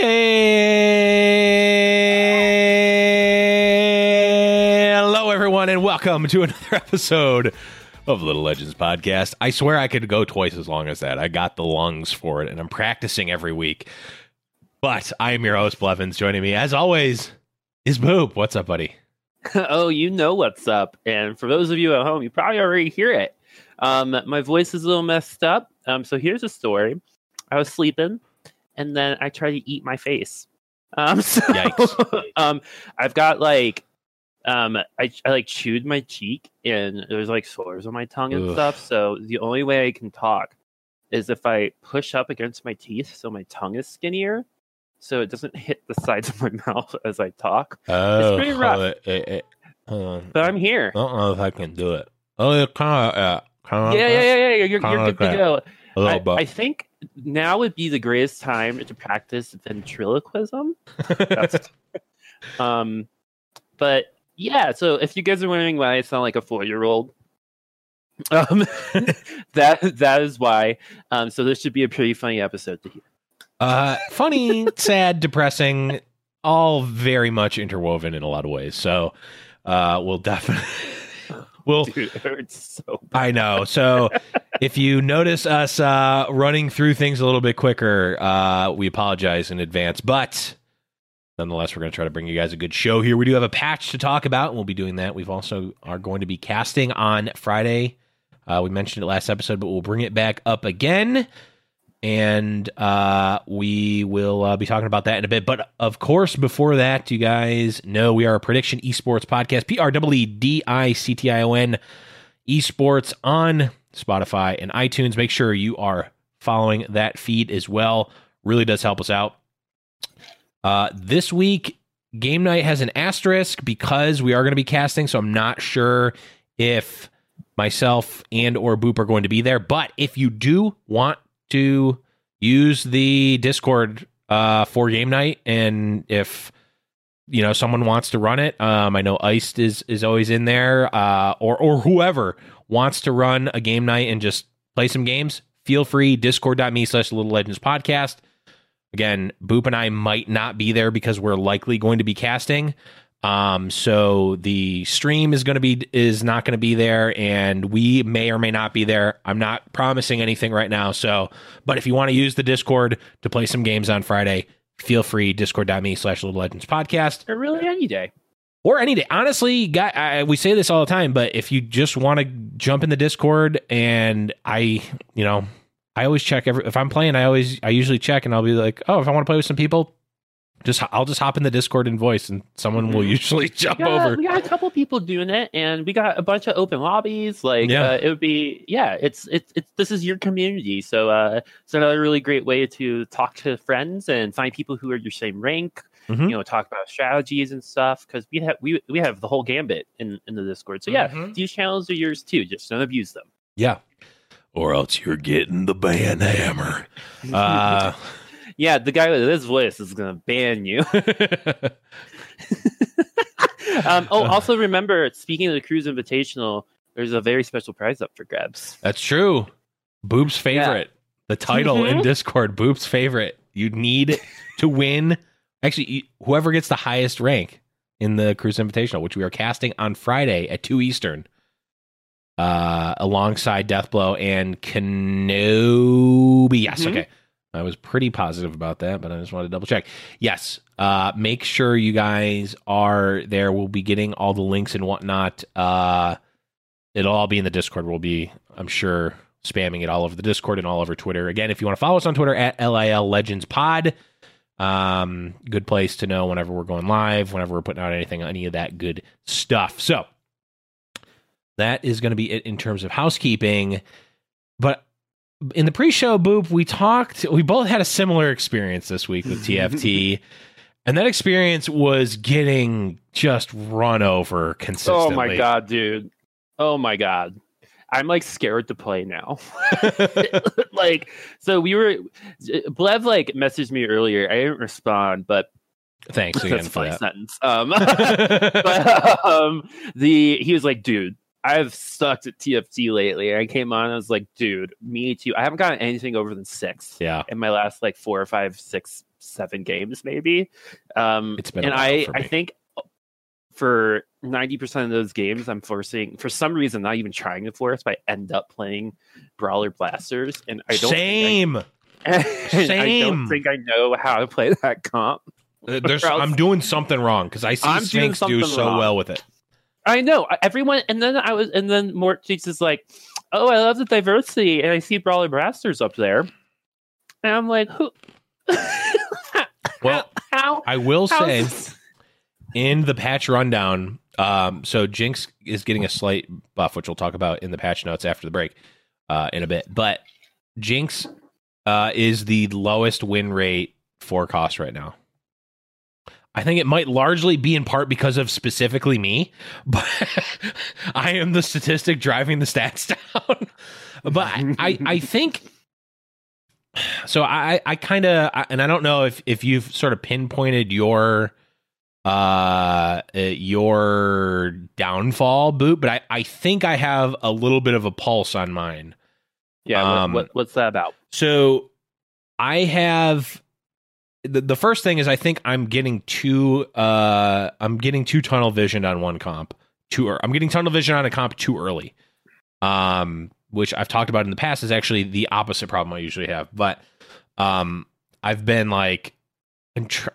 Hello everyone, and welcome to another episode of Little Legends Podcast. I swear I could go twice as long as that. I got the lungs for it, and I'm practicing every week. But I am your host, Blevins. Joining me, as always, is Boop. What's up, buddy? oh, you know what's up. And for those of you at home, you probably already hear it. Um, my voice is a little messed up. Um, so here's a story. I was sleeping, and then I try to eat my face. Um, so um, I've got like, um, I, I like chewed my cheek, and there's like sores on my tongue and Ugh. stuff. So the only way I can talk is if I push up against my teeth, so my tongue is skinnier, so it doesn't hit the sides of my mouth as I talk. Oh, pretty rough. hold it, it, it. But I'm here. I don't know if I can do it. Oh, yeah, kind of, uh, kind of. yeah, yeah, yeah, yeah. You're, you're good to go. I. I think now would be the greatest time to practice ventriloquism. Um, but yeah. So if you guys are wondering why I sound like a four-year-old, um, that that is why. Um, so this should be a pretty funny episode to hear. Uh, funny, sad, depressing, all very much interwoven in a lot of ways. So, uh, we'll definitely, we'll, Dude, it hurts so. I know. So, if you notice us uh, running through things a little bit quicker, uh, we apologize in advance. But nonetheless, we're going to try to bring you guys a good show here. We do have a patch to talk about, and we'll be doing that. We've also are going to be casting on Friday. Uh, we mentioned it last episode, but we'll bring it back up again. And uh, we will uh, be talking about that in a bit. But of course, before that, you guys know we are a prediction esports podcast. P R E D I C T I O N esports on Spotify and iTunes. Make sure you are following that feed as well. Really does help us out. Uh, this week, game night has an asterisk because we are going to be casting. So I'm not sure if myself and or Boop are going to be there. But if you do want to use the Discord uh, for game night, and if you know someone wants to run it, um, I know Iced is is always in there, uh, or or whoever wants to run a game night and just play some games. Feel free. Discord.me slash Little Legends Podcast. Again, Boop and I might not be there because we're likely going to be casting. Um, so the stream is going to be is not going to be there, and we may or may not be there. I'm not promising anything right now. So, but if you want to use the Discord to play some games on Friday, feel free. Discord.me slash Little Legends Podcast, Or really any day. or any day. Honestly, guy, I, we say this all the time, but if you just want to jump in the Discord, and I, you know, I always check every. If I'm playing, I always, I usually check, and I'll be like, oh, if I want to play with some people. Just I'll just hop in the Discord and voice, and someone will Mhm. usually jump We got, over. we got a couple people doing it, and we got a bunch of open lobbies. Like, Yeah. uh, it would be, yeah, it's it's it's this is your community, so uh, it's another really great way to talk to friends and find people who are your same rank. Mhm. You know, talk about strategies and stuff because we have we we have the whole gambit in in the Discord. So yeah, Mhm. these channels are yours too. Just don't abuse them. Yeah. Or else you're getting the ban hammer. Uh, yeah, the guy with this voice is gonna ban you. um, oh, also remember, speaking of the Cruise Invitational, there's a very special prize up for grabs. that's true. Boop's favorite. The title in Mhm. Discord, Boop's favorite. You need to win. Actually, whoever gets the highest rank in the Cruise Invitational, which we are casting on Friday at 2 Eastern, uh, alongside Deathblow and Kenobi. Yes, Mhm. okay. I was pretty positive about that, but I just wanted to double check. Yes, uh, make sure you guys are there. We'll be getting all the links and whatnot. Uh, it'll all be in the Discord. We'll be, I'm sure, spamming it all over the Discord and all over Twitter. Again, if you want to follow us on Twitter at LIL Legends Pod, um, good place to know whenever we're going live, whenever we're putting out anything, any of that good stuff. So that is going to be it in terms of housekeeping. But in the pre-show, Boop, we talked. We both had a similar experience this week with TFT, and that experience was getting just run over consistently. Oh my god, dude! Oh my god, I'm like scared to play now. like, so we were. Blev like messaged me earlier. I didn't respond, but Thanks again that's a for that. sentence. Um, but um, the he was like, dude. I've sucked at TFT lately. I came on. I was like, dude, me too. I haven't gotten anything over than six. yeah, in my last like four or five, six, seven games, maybe. Um, It's been and I, I think for ninety percent of those games, I'm forcing for some reason, not even trying to force, but I end up playing Brawler Blasters, and I don't. same. I, and I don't think I know how to play that comp. Uh, There's, I'm doing something wrong because I see I'm Sphinx do so wrong. well with it. I know everyone, and then I was, and then Mort is like, "Oh, I love the diversity," and I see Brawler Blasters up there, and I'm like, "Who?" Well, how? I will how say this- in the patch rundown, um, so Jinx is getting a slight buff, which we'll talk about in the patch notes after the break uh, in a bit. But Jinx uh, is the lowest win rate for cost right now. I think it might largely be in part because of specifically me, but I am the statistic driving the stats down. but I, I, I think so. I, I kind of, and I don't know if if you've sort of pinpointed your uh uh, your downfall Boop but I, I think i have a little bit of a pulse on mine Yeah, what- Um, what, what's that about? so I have the, the first thing is I think I'm getting too uh I'm getting too tunnel visioned on one comp too ear- I'm getting tunnel vision on a comp too early. Um which I've talked about in the past is actually the opposite problem I usually have. But um I've been like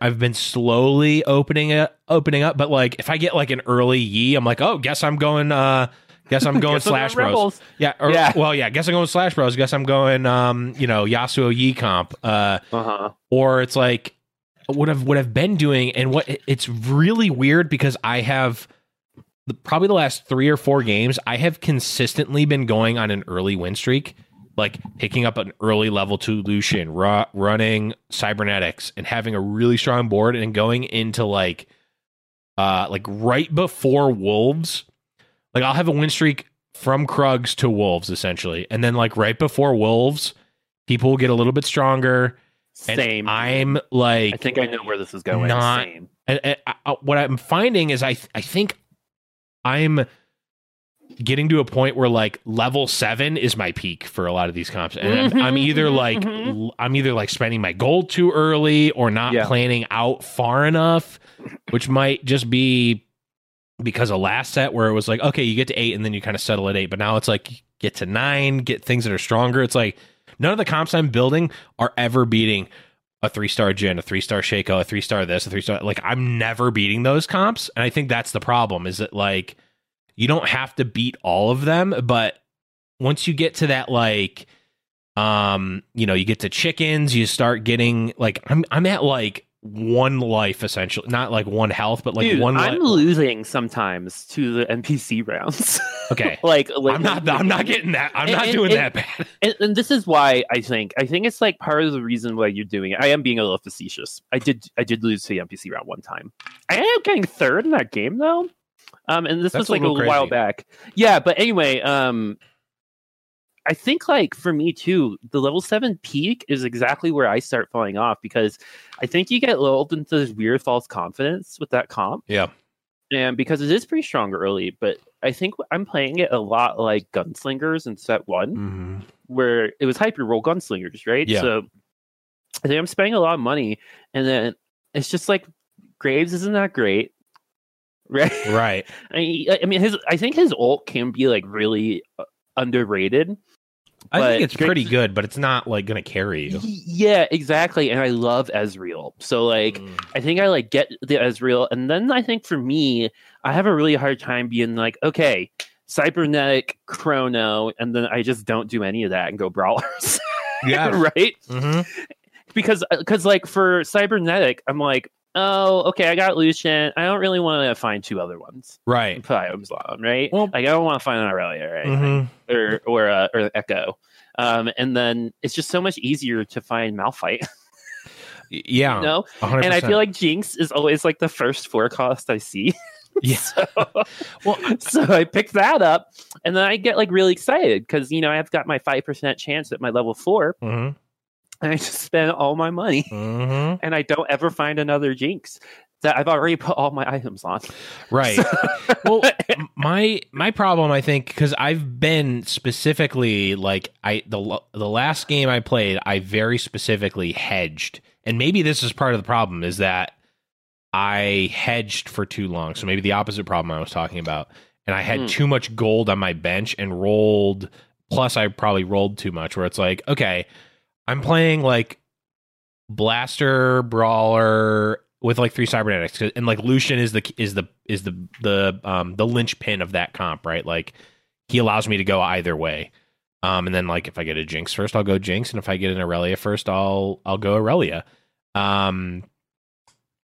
I've been slowly opening it opening up but like if I get like an early Yi I'm like oh guess I'm going uh guess I'm going Guess slash bros. Rebels. Yeah, or, Yeah. Well, yeah. Guess I'm going Slash Bros. Guess I'm going, um, you know, Yasuo Yi comp. Uh, Uh-huh. or it's like what I've what I've been doing, and what it's really weird because I have the, probably the last three or four games I have consistently been going on an early win streak, like picking up an early level two Lucian, ru- running cybernetics, and having a really strong board, and going into like, uh, like right before wolves. Like I'll have a win streak from Krugs to wolves essentially, and then like right before wolves, people will get a little bit stronger. And Same. I'm like, I think I know where this is going. Not- Same. and, and I, what I'm finding is I I think I'm getting to a point where like level seven is my peak for a lot of these comps, and I'm, I'm mm-hmm. either like mm-hmm. l- I'm either like spending my gold too early or not Yeah. planning out far enough, which might just be because of last set where it was like okay you get to eight and then you kind of settle at eight, but now it's like get to nine, get things that are stronger. It's like none of the comps I'm building are ever beating a three star gin, a three star Shaco, a three star this, a three star. Like I'm never beating those comps, and I think that's the problem. Is that like you don't have to beat all of them, but once you get to that like, um, you know, you get to chickens, you start getting like I'm I'm at like one life essentially, not like one health, but like Dude, one. I'm li- losing sometimes to the NPC rounds. okay. like, like I'm not. I'm not getting that. I'm And- not and- doing and- that bad. and, and this is why I think I think it's like part of the reason why you're doing it. I am being a little facetious. I did I did lose to the NPC round one time. I ended up getting third in that game though. Um, and this That's was like a little while back. Yeah, but anyway, um, I think like for me too, the level seven peak is exactly where I start falling off because I think you get lulled into this weird false confidence with that comp. Yeah. And because it is pretty strong early, but I think I'm playing it a lot like gunslingers in set one Mm-hmm. where it was hyper roll gunslingers, right? Yeah. So I think I'm spending a lot of money, and then it's just like Graves isn't that great, right? Right. I, I mean, his I think his ult can be like really uh, underrated. I But think it's pretty good, but it's not like going to carry you. Yeah, exactly. And I love Ezreal, so like Mm. I think I like get the Ezreal, and then I think for me, I have a really hard time being like, okay, cybernetic chrono, and then I just don't do any of that and go brawlers. Yeah. right. hmm because because like for cybernetic i'm like oh okay i got lucian i don't really want to find two other ones. Right. put items right? Well- like i don't want to find an Irelia or anything hmm or or uh, or Ekko. Um and then it's just so much easier to find malphite. Yeah. you know? 100%. and i feel like jinx is always like the first forecast i see. Yeah. so, Well, so i pick that up and then i get like really excited because you know i've got my 5% chance at my level four. Hmm and i just spend all my money hmm and I don't ever find another Jinx that I've already put all my items on. Right. well, my my problem, I think, because I've been specifically like I the the last game I played, I very specifically hedged, and maybe this is part of the problem is that I hedged for too long. So maybe the opposite problem I was talking about, and I had Hmm. too much gold on my bench and rolled. Plus, I probably rolled too much. Where it's like, okay, I'm playing like blaster brawler with like three cybernetics, and like lucian is the is the is the the um the linchpin of that comp right? Like he allows me to go either way. Um and then like if i get a jinx first i'll go jinx and if i get an Irelia first i'll i'll go Irelia. Um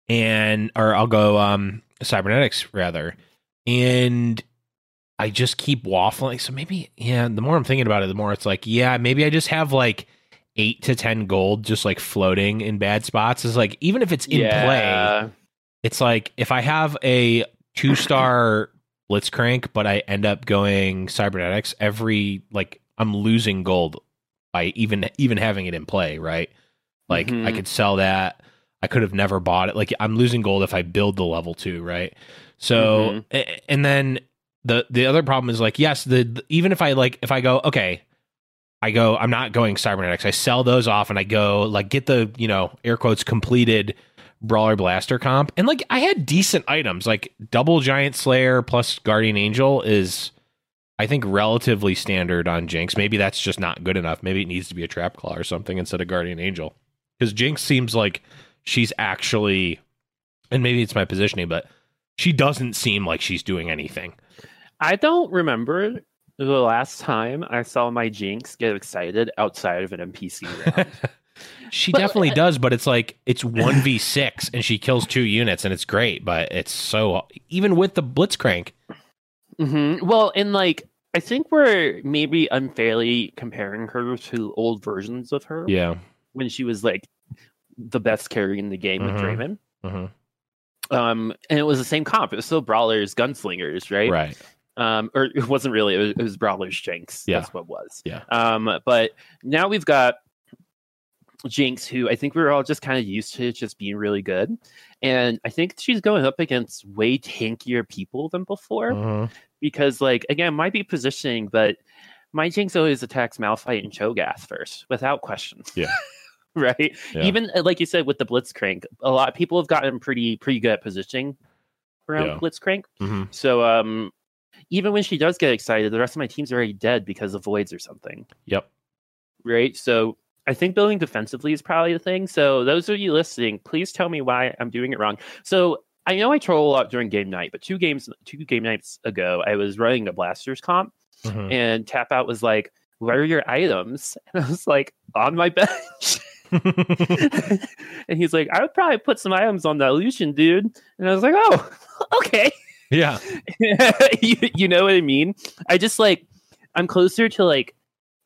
and or i'll go um cybernetics rather. And i just keep waffling. So maybe yeah the more i'm thinking about it the more it's like yeah maybe i just have like eight to ten gold just like floating in bad spots is like even if it's in play it's like if I have a two star Blitzcrank, but I end up going cybernetics, every like I'm losing gold by even even having it in play, right? Like I Mhm. could sell that. I could have never bought it. Like I'm losing gold if I build the level two, right? So a- and then the the other problem is like yes, the, the- even if I like if I go okay, I go I'm not going cybernetics. I sell those off and I go like get the you know air quotes completed brawler blaster comp and like I had decent items like double giant slayer plus guardian angel is I think relatively standard on Jinx. Maybe that's just not good enough. Maybe it needs to be a trap claw or something instead of guardian angel because Jinx seems like she's actually and maybe it's my positioning, but she doesn't seem like she's doing anything. I don't remember the last time I saw my Jinx get excited outside of an NPC round. She But- definitely does, but it's like it's one v six, and she kills two units, and it's great. But it's so even with the Blitzcrank, hmm Well, and like I think we're maybe unfairly comparing her to old versions of her yeah, when she was like the best carry in the game with Draven. Draymond. hmm Um, and it was the same comp. It was still brawlers, gunslingers, right? right, um, or it wasn't really. It was, it was Brawler's Jinx. Yeah. That's what it was. Yeah. Um, but now we've got Jinx, who I think we are all just kind of used to just being really good, And I think she's going up against way tankier people than before Mhm. because, like, again, might be positioning, but my Jinx always attacks Malphite and Cho'Gath first without question. Yeah. right. Yeah. Even uh, like you said with the Blitzcrank, a lot of people have gotten pretty pretty good at positioning around Yeah. Blitzcrank. Mhm. So um, even when she does get excited, the rest of my team's already dead because of voids or something. Yep. Right. So I think building defensively is probably the thing. So those of you listening, please tell me why I'm doing it wrong. So I know I troll a lot during game night, but two games two game nights ago, I was running a blasters comp Mhm. and tap out was like, Where are your items? And I was like, on my bench. and he's like, I would probably put some items on that Lucian dude. And I was like, Oh, okay. Yeah. you, you know what I mean? I just like I'm closer to like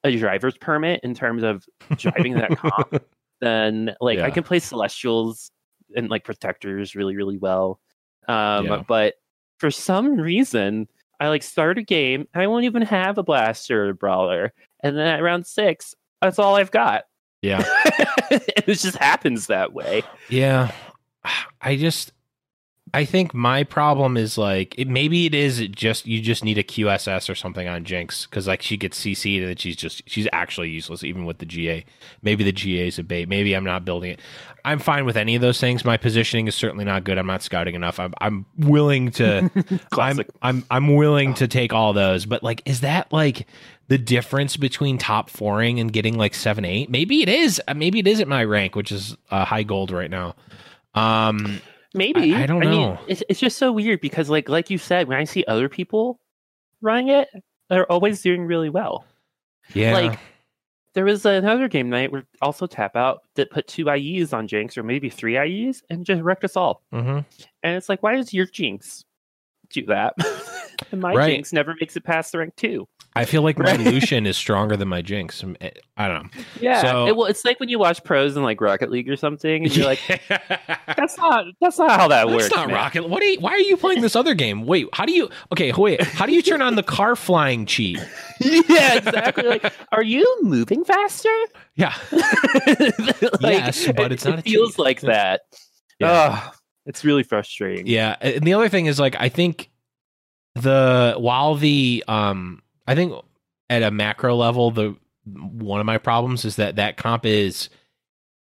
a driver's permit in terms of driving that comp than like I can play celestials and like protectors really, really well. Um Yeah. but for some reason I like start a game and I won't even have a blaster or a brawler. And then at round six, that's all I've got. Yeah. it just happens that way. Yeah. I just I think my problem is like it, maybe it is just you just need a QSS or something on Jinx because like she gets CC'd and then she's just she's actually useless even with the GA. Maybe the GA is a bait. Maybe I'm not building it. I'm fine with any of those things. My positioning is certainly not good. I'm not scouting enough. I'm I'm willing to I'm I'm I'm willing to take all those. But like, is that like the difference between top fouring and getting like seven eight? Maybe it is. Uh, Maybe it is at my rank, which is uh, high gold right now. Um, Maybe I- I don't mean, know. it's it's just so weird because like like you said, when I see other people running it, they're always doing really well. yeah, Like there was another game night where also tap out that put two IEs on Jinx or maybe three IEs and just wrecked us all. hmm And it's like, why does your Jinx do that? and my Right. Jinx never makes it past the rank two. I feel like my Lucian is stronger than my Jinx. Eh, I don't know. Yeah. So- it, well, it's like when you watch pros in like Rocket League or something, and you're like, that's not that's not how that works. That's not man." rocket. What? Are you, why are you playing this other game? Wait, how do you? Okay, wait. How do you turn on the car flying cheat? yeah, exactly. Like, are you moving faster? Yeah, Like, Yes, but it- it's not It a feels cheat. like that. Yeah. Ugh, it's really frustrating. Yeah, and the other thing is like I think the while the um I think at a macro level the one of my problems is that that comp is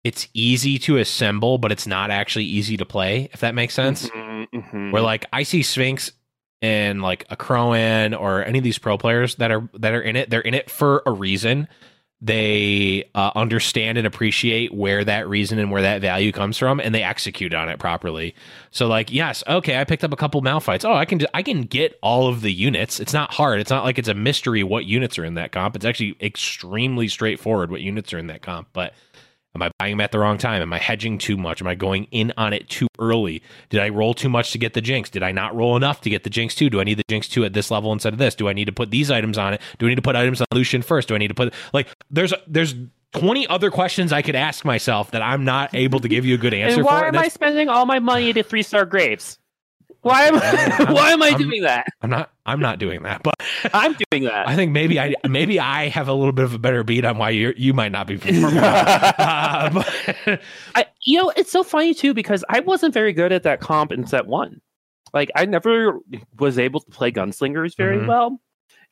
it's easy to assemble but it's not actually easy to play if that makes sense. Mhm, mhm. Where like I see Sphinx and like a Crowan or any of these pro players that are that are in it, they're in it for a reason. They uh, understand and appreciate where that reason and where that value comes from, and they execute on it properly. So, like, yes, okay, I picked up a couple Malphites. Oh, I can I can get all of the units. It's not hard. It's not like it's a mystery what units are in that comp. It's actually extremely straightforward what units are in that comp. But Am I buying them at the wrong time? Am I hedging too much? Am I going in on it too early? Did I roll too much to get the jinx? Did I not roll enough to get the jinx two? Do I need the jinx two at this level instead of this? Do I need to put these items on it? Do I need to put items on Lucian first? Do I need to put like there's there's 20 other questions I could ask myself that I'm not able to give you a good answer and why for. am I spending all my money to three star graves? Why am I'm- why am I I'm- doing that? I'm not I'm not doing that. But I'm doing that. I think maybe I maybe I have a little bit of a better beat on why you you might not be performing. uh, I, you know, it's so funny too because I wasn't very good at that comp in set one. Like, I never was able to play gunslingers very Mhm. well,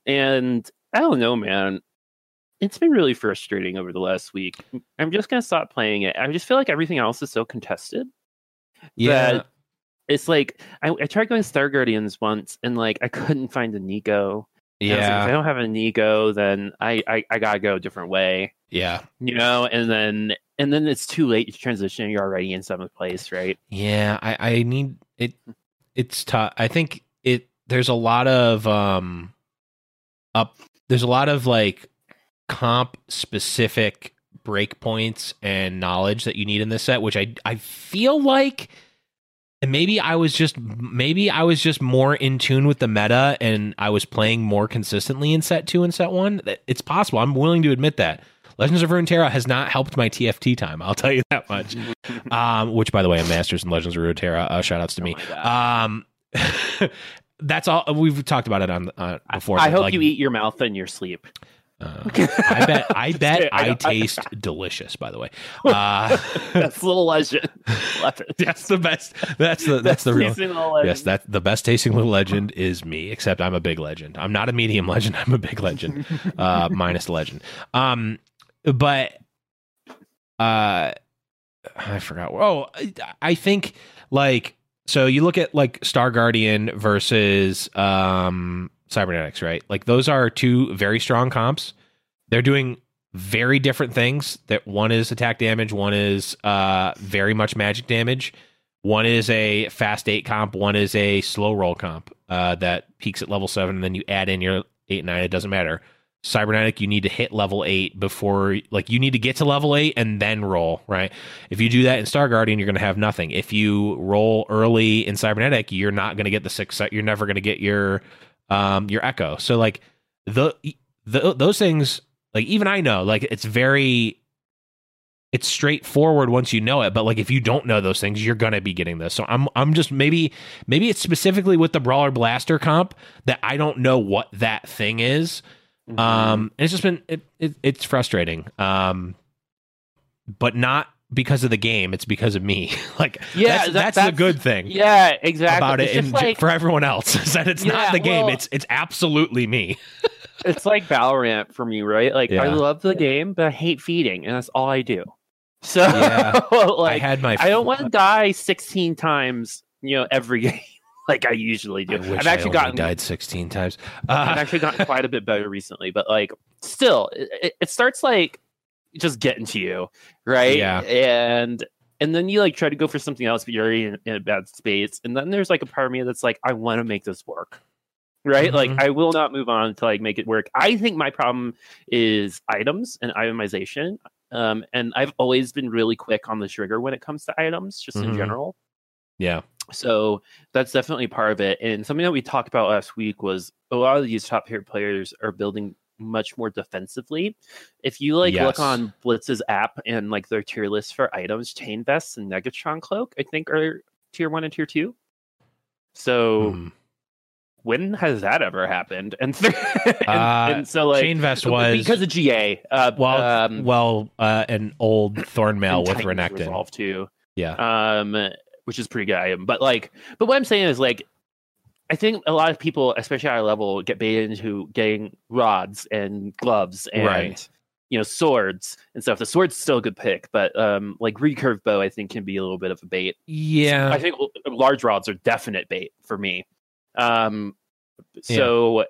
and I don't know, man. It's been really frustrating over the last week. I'm just gonna stop playing it. I just feel like everything else is so contested. yeah, it's like I, I tried going Star Guardians once, and like I couldn't find a Neeko. And I like, yeah, if I don't have a Neeko, then I, I I gotta go a different way. yeah. you know and then and then it's too late to transition you're already in seventh place right Yeah, I, I need it. It's tough. I think it. There's a lot of um, up. There's a lot of like comp specific breakpoints and knowledge that you need in this set, which I I feel like. And maybe I was just maybe I was just more in tune with the meta and I was playing more consistently in set two and set one. It's possible. I'm willing to admit that. Legends of Runeterra has not helped my TFT time. I'll tell you that much. Um, which, by the way, I'm masters in Legends of Runeterra. Uh, shout outs to Oh me. Um, that's all. We've talked about it on uh, before. i but, hope like, you eat your mouth in your sleep Uh, I bet. I bet I I, don't- I- taste delicious. By the way, uh, That's little legend. That's the best. That's the that's the real. tasting little legend. Yes, that the best tasting little legend is me. Except I'm a big legend. I'm not a medium legend. I'm a big legend, uh, minus legend. Um, but uh, I forgot. Oh, I- I think like so. You look at like Star Guardian versus um Cybernetics, right? Like those are two very strong comps. They're doing very different things. That one is attack damage, one is uh very much magic damage. One is a fast eight comp, one is a slow roll comp uh, that peaks at level seven, and then you add in your eight and nine. It doesn't matter. Cybernetic, you need to hit level eight before, like, you need to get to level eight and then roll, right? If you do that in Star Guardian, you're going to have nothing. If you roll early in Cybernetic, you're not going to get the six. You're never going to get your um your Ekko. So like the, the those things, like even I know, like it's very it's straightforward once you know it but like if you don't know those things you're gonna be getting this so i'm i'm just maybe maybe it's specifically with the brawler blaster comp that i don't know what that thing is Mm-hmm. um and it's just been it, it it's frustrating um but not because of the game it's because of me like Yeah, that's, that- that's, the good thing yeah, exactly. about it It's just and like, for everyone else is that it's Yeah, not the game well- it's it's absolutely me it's like Valorant for me, right? Like I love the game, but I hate feeding, and that's all I do. So Yeah. i like had my I don't want to die 16 times, you know, every game like I usually I do. I've I actually only gotten died 16 times I've uh, actually gotten quite a bit better recently, but like still, it, it starts like just getting to you, right? Yeah. and and then you like try to go for something else, but you're already in, in a bad space, and then there's like a part of me that's like, I want to make this work. Right, like Mhm. I will not move on to like make it work. I think my problem is items and itemization, um, and I've always been really quick on the trigger when it comes to items, just in Mhm. general. yeah So that's definitely part of it. And something that we talked about last week was a lot of these top tier players are building much more defensively. If you like Yes. look on Blitz's app and like their tier list for items, Chain Vest and Negatron Cloak, I think are tier one and tier two. So Hmm. when has that ever happened? And, and, Uh, and so like chain vest was because of GA. Uh, well, um, well, uh, an old Thornmail with Renekton. Resolve too. Yeah, um which is pretty good item but like but what i'm saying is like i think a lot of people especially at our level get baited into getting rods and gloves and Right. you know swords and stuff the sword's still a good pick but um like recurve bow i think can be a little bit of a bait yeah, i think large rods are definite bait for me um so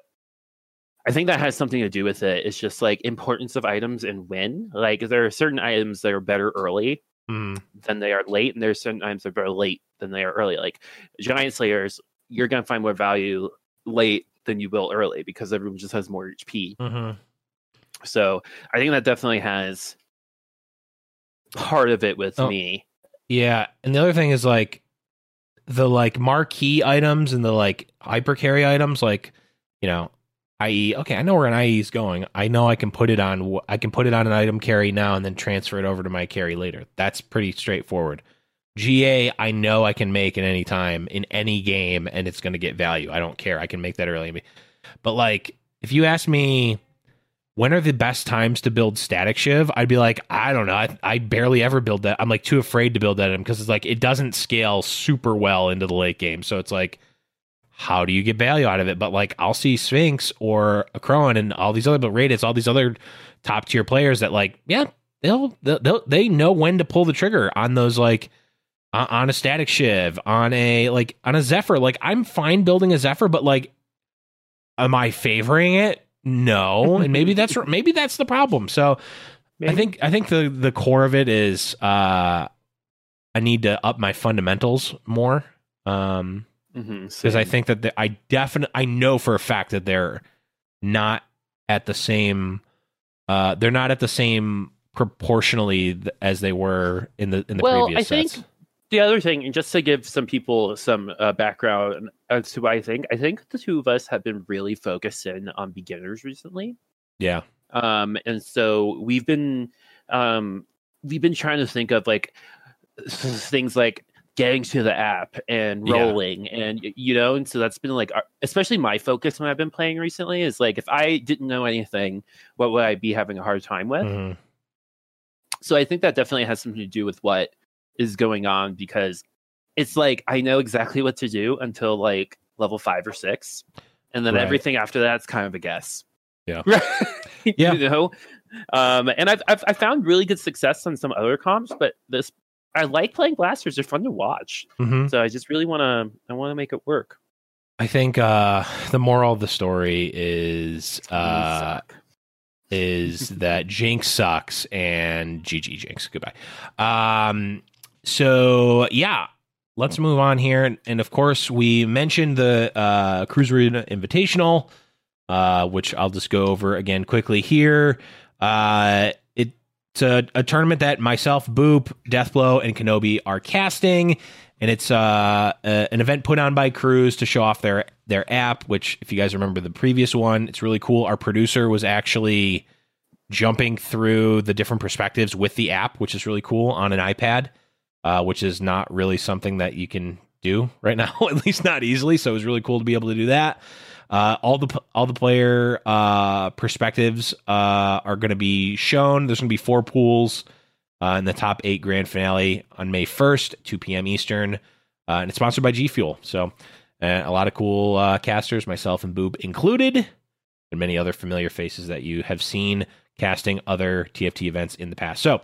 I think that has something to do with it. It's just like importance of items and when. Like there are certain items that are better early, Mm, than they are late, and there's certain times they're better late than they are early. Like giant slayers, you're gonna find more value late than you will early because everyone just has more HP. mhm. So I think that definitely has part of it with Oh. me. yeah. And the other thing is like the like marquee items and the like hyper carry items, like you know, IE. Okay, I know where an IE is going. I know I can put it on. I can put it on an item carry now and then transfer it over to my carry later. That's pretty straightforward. GA, I know I can make at any time in any game, and it's going to get value. I don't care. I can make that early. But like, if you ask me, when are the best times to build static shiv? I'd be like, I don't know. I, I barely ever build that. I'm like too afraid to build that because it's like it doesn't scale super well into the late game. So it's like, how do you get value out of it? But like, I'll see Sphinx or a Crowan and all these other but Raditz, all these other top tier players that like, yeah, they'll, they'll, they'll they know when to pull the trigger on those like on- on a static shiv on a like on a zephyr. Like i'm fine building a zephyr but like am i favoring it? No. And maybe that's maybe that's the problem. So i think i think the the core of it is uh i need to up my fundamentals more um Mhm, because I think that the, I definitely I know for a fact that they're not at the same uh they're not at the same proportionally th- as they were in the in the well, previous I think sets. The other thing, and just to give some people some uh, background as to what I think, I think the two of us have been really focused in on beginners recently. Yeah. um and so we've been um we've been trying to think of like things like getting to the app and Yeah. rolling and you know and so that's been like especially my focus when i've been playing recently is like if i didn't know anything what would i be having a hard time with Mhm. so i think that definitely has something to do with what is going on because it's like i know exactly what to do until like level five or six and then Right. everything after that's kind of a guess Yeah. you know um and I've, I've i found really good success on some other comps but this i like playing blasters they're fun to watch Mhm. so i just really want to i want to make it work I think uh, the moral of the story is uh, is that Jinx sucks and GG Jinx. Goodbye. Um, so yeah, let's move on here. And, and of course, we mentioned the uh, Cruise Invitational, uh, which I'll just go over again quickly here. Uh, it's a, a tournament that myself, Boop, Deathblow, and Kenobi are casting. And it's uh, a, an event put on by Cruise to show off their their app. Which, if you guys remember the previous one, it's really cool. Our producer was actually jumping through the different perspectives with the app, which is really cool on an iPad, uh, which is not really something that you can do right now, at least not easily. So it was really cool to be able to do that. Uh, all the all the player uh, perspectives uh, are going to be shown. There's going to be four pools uh, in the top eight grand finale on May 1st, 2 p.m. Eastern, uh, and it's sponsored by G Fuel. So a lot of cool casters, myself and Boop included, and many other familiar faces that you have seen casting other TFT events in the past. So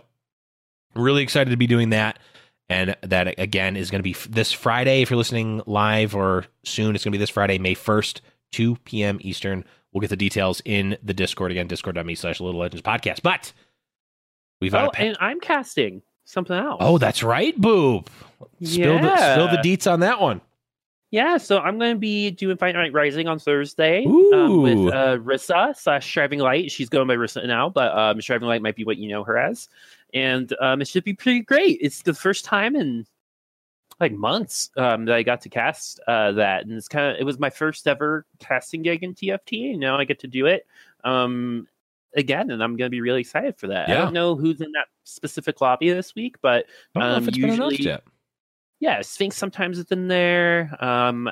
really excited to be doing that. And that again is going to be this Friday. If you're listening live or soon, it's going to be this Friday, May 1st, 2 p.m. Eastern. We'll get the details in the Discord again, discord.me slash Little Legends podcast. But we've oh pa- and i'm casting something else Oh, that's right, Boop. Spill the spill the deets on that one. Yeah, so I'm going to be doing Fight Night Rising on Thursday um, with uh, Rissa slash Striving Light. She's going by Rissa now, but um, Striving Light might be what you know her as. And um, it should be pretty great. It's the first time in like months um, that I got to cast uh, that, and it's kind of it was my first ever casting gig in TFT, and now I get to do it um, again, and I'm going to be really excited for that. I don't know who's in that specific lobby this week, but I don't know Um, if it's been announced usually- yeah, Sphinx sometimes is in there. Um,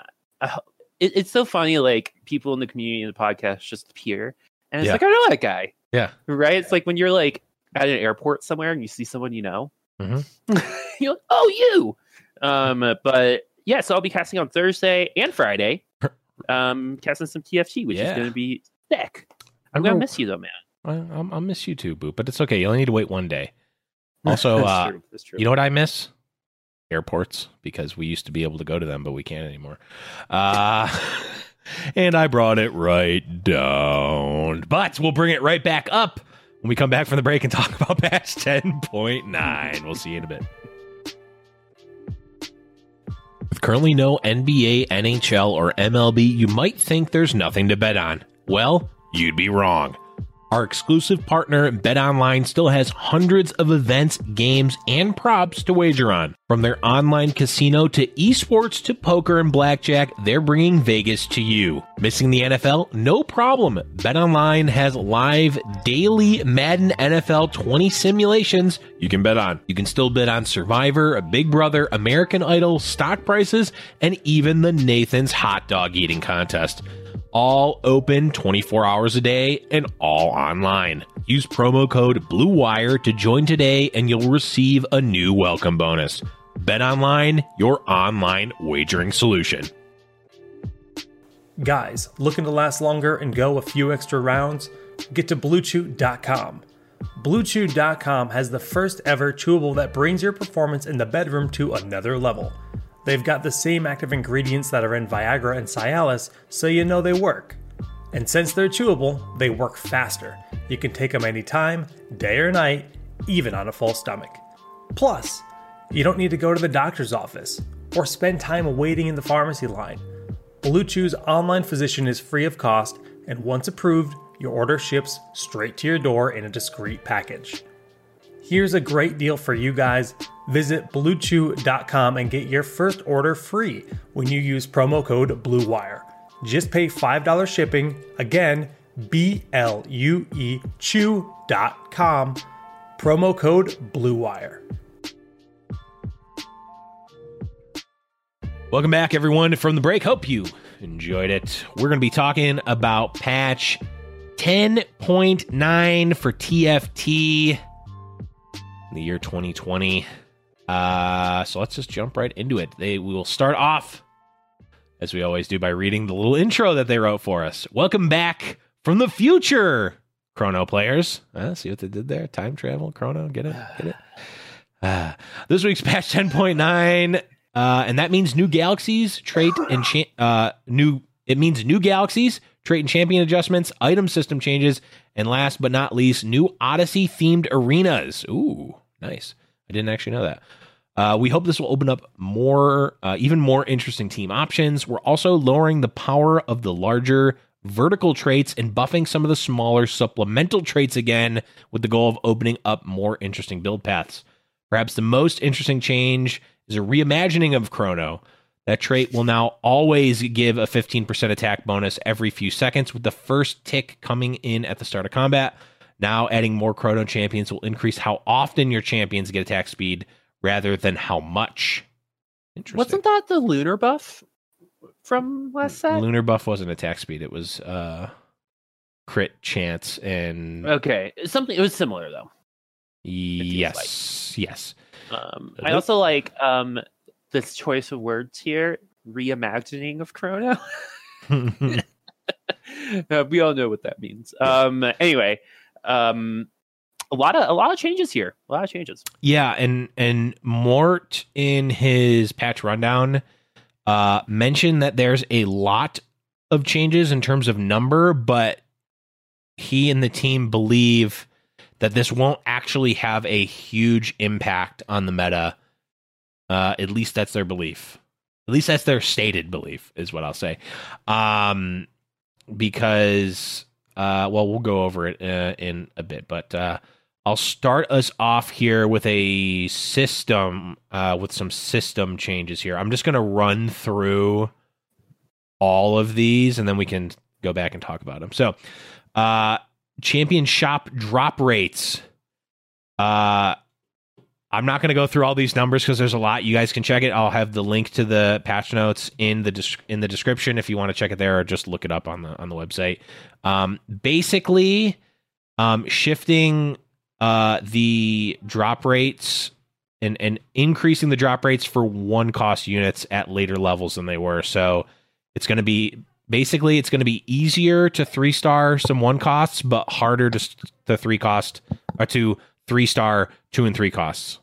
it, it's so funny, like people in the community and the podcast just appear, and it's Yeah. like I know that guy, Yeah. right? It's like when you're like at an airport somewhere and you see someone you know, Mhm. you're like, oh, you. Um, but yeah, so I'll be casting on Thursday and Friday. Um, casting some TFT, which Yeah. is going to be sick. I'm gonna gonna- miss you though, man. I, I'll, I'll miss you too, Boo, but it's okay. You only need to wait one day. Also, That's uh, true. That's true. You know what I miss? Airports, because we used to be able to go to them, but we can't anymore. Uh, and I brought it right down. But we'll bring it right back up when we come back from the break and talk about patch 10.9. We'll see you in a bit. With currently no NBA, NHL, or MLB, you might think there's nothing to bet on. Well, you'd be wrong. Our exclusive partner, BetOnline, still has hundreds of events, games, and props to wager on. From their online casino to esports to poker and blackjack, they're bringing Vegas to you. Missing the NFL? No problem. BetOnline has live daily Madden NFL 20 simulations you can bet on. You can still bet on Survivor, Big Brother, American Idol, stock prices, and even the Nathan's hot dog eating contest all open 24 hours a day and all online. Use promo code BLUEWIRE to join today and you'll receive a new welcome bonus. Bet online, your online wagering solution. Guys, looking to last longer and go a few extra rounds? Get to BlueChew.com. BlueChew.com has the first ever chewable that brings your performance in the bedroom to another level. They've got the same active ingredients that are in Viagra and Cialis, so you know they work. And since they're chewable, they work faster. You can take them anytime, day or night, even on a full stomach. Plus, you don't need to go to the doctor's office or spend time waiting in the pharmacy line. Blue Chew's online physician is free of cost, and once approved, your order ships straight to your door in a discreet package. Here's a great deal for you guys. Visit bluechew.com and get your first order free when you use promo code BLUEWIRE. Just pay $5 shipping. Again, B L U E Chew.com. Promo code BLUEWIRE. Welcome back, everyone, from the break. Hope you enjoyed it. We're going to be talking about patch 10.9 for TFT the year 2020. Uh, so let's just jump right into it. They we will start off as we always do by reading the little intro that they wrote for us. Welcome back from the future, Chrono players. Uh, see what they did there? Time travel, Chrono. Get it? Get it? Uh, this week's patch 10.9 uh, and that means new galaxies, trait, and cha- uh, new. It means new galaxies, trait and champion adjustments, item system changes, and last but not least, new Odyssey themed arenas. Ooh, nice! I didn't actually know that. Uh, we hope this will open up more, uh, even more interesting team options. We're also lowering the power of the larger vertical traits and buffing some of the smaller supplemental traits again, with the goal of opening up more interesting build paths. Perhaps the most interesting change is a reimagining of Chrono. That trait will now always give a 15% attack bonus every few seconds, with the first tick coming in at the start of combat. Now, adding more Chrono champions will increase how often your champions get attack speed rather than how much. Interesting. Wasn't that the lunar buff from last set? Lunar buff wasn't attack speed, it was uh, crit chance and. Okay, something. It was similar though. Yes, yes. Um, I also like um, this choice of words here: reimagining of Chrono. we all know what that means. Um, anyway, um, a lot of a lot of changes here. A lot of changes. Yeah, and and Mort in his patch rundown uh, mentioned that there's a lot of changes in terms of number, but he and the team believe that this won't actually have a huge impact on the meta. Uh, at least that's their belief. At least that's their stated belief, is what I'll say. Um, because, uh, well, we'll go over it uh, in a bit, but uh, I'll start us off here with a system, uh, with some system changes here. I'm just going to run through all of these and then we can go back and talk about them. So, uh, champion shop drop rates. I'm not going to go through all these numbers because there's a lot. You guys can check it. I'll have the link to the patch notes in the in the description if you want to check it there, or just look it up on the on the website. Um, basically, um, shifting uh, the drop rates and and increasing the drop rates for one cost units at later levels than they were. So it's going to be basically it's going to be easier to three star some one costs, but harder to to three cost or to three star two and three costs.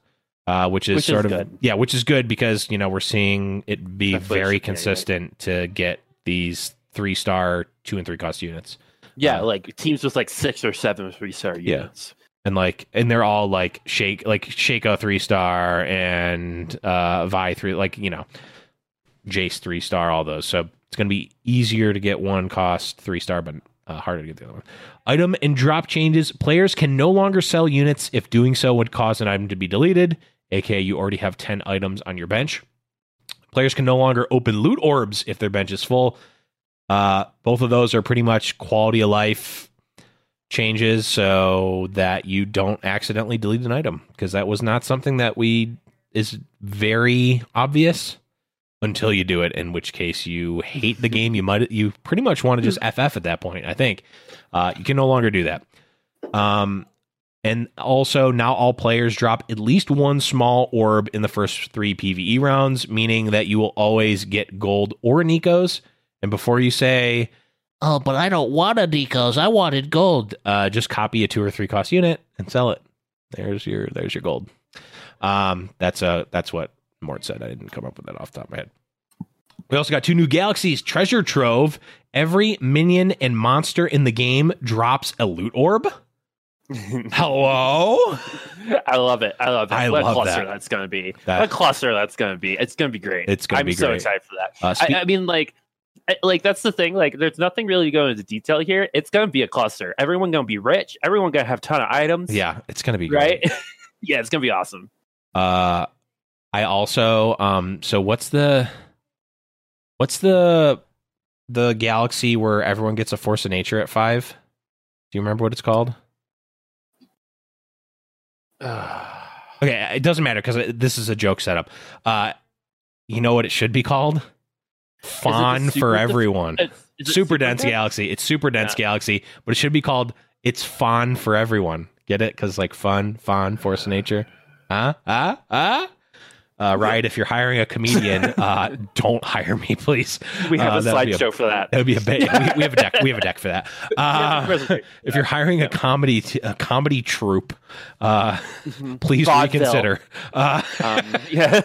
Uh, which is Which is sort of good. yeah, which is good because you know we're seeing it be very yeah, consistent to get these three star two and three cost units. Yeah, Uh, like teams with like six or seven three star Yeah. units. and like and they're all like shake like Shaco three star and uh Vi three like you know Jace three star all those so it's gonna be easier to get one cost three star but uh, harder to get the other one. Item and drop changes. Players can no longer sell units if doing so would cause an item to be deleted, aka you already have 10 items on your bench. Players can no longer open loot orbs if their bench is full. Uh, both of those are pretty much quality of life changes so that you don't accidentally delete an item because that was not something that we is very obvious until you do it in which case you hate the game you might you pretty much want to just ff at that point i think uh, you can no longer do that um and also now all players drop at least one small orb in the first three pve rounds meaning that you will always get gold or Neeko's and before you say oh, but I don't want a Neeko's. I wanted gold. Uh, just copy a two or three cost unit and sell it. There's your there's your gold. Um, that's a that's what Mort said. I didn't come up with that off the top of my head. We also got two new galaxies treasure trove. Every minion and monster in the game drops a loot orb. Hello. I love it. I love it. I what love cluster that. that's going to be. That- what cluster that's going to be. It's going to be great. It's gonna be great. I'm be so great. excited for that. Uh, spe- I, I mean, like, I- like that's the thing. Like, there's nothing really going into detail here. It's going to be a cluster. Everyone going to be rich. Everyone going to have a ton of items. yeah, it's gonna be great. Right. yeah, it's going to be awesome. Uh, I also um. So what's the what's the the galaxy where everyone gets a force of nature at five? Do you remember what it's called? Okay, it doesn't matter because this is a joke setup. Uh, you know what it should be called? Fawn for everyone. It's- is it super dense dense? galaxy. It's super dense Yeah. galaxy, but it should be called it's fun for everyone. Get it? Because like fun, fun, force of nature. Huh? Huh? Huh? Uh, right. If you're hiring a comedian, uh, don't hire me, please. We have Uh, a slideshow for that. That would be a bit. we, we have a deck. We have a deck for that. Uh, if you're hiring a comedy t- a comedy troupe, uh, please Vaudeville. reconsider. Uh, Um, yeah.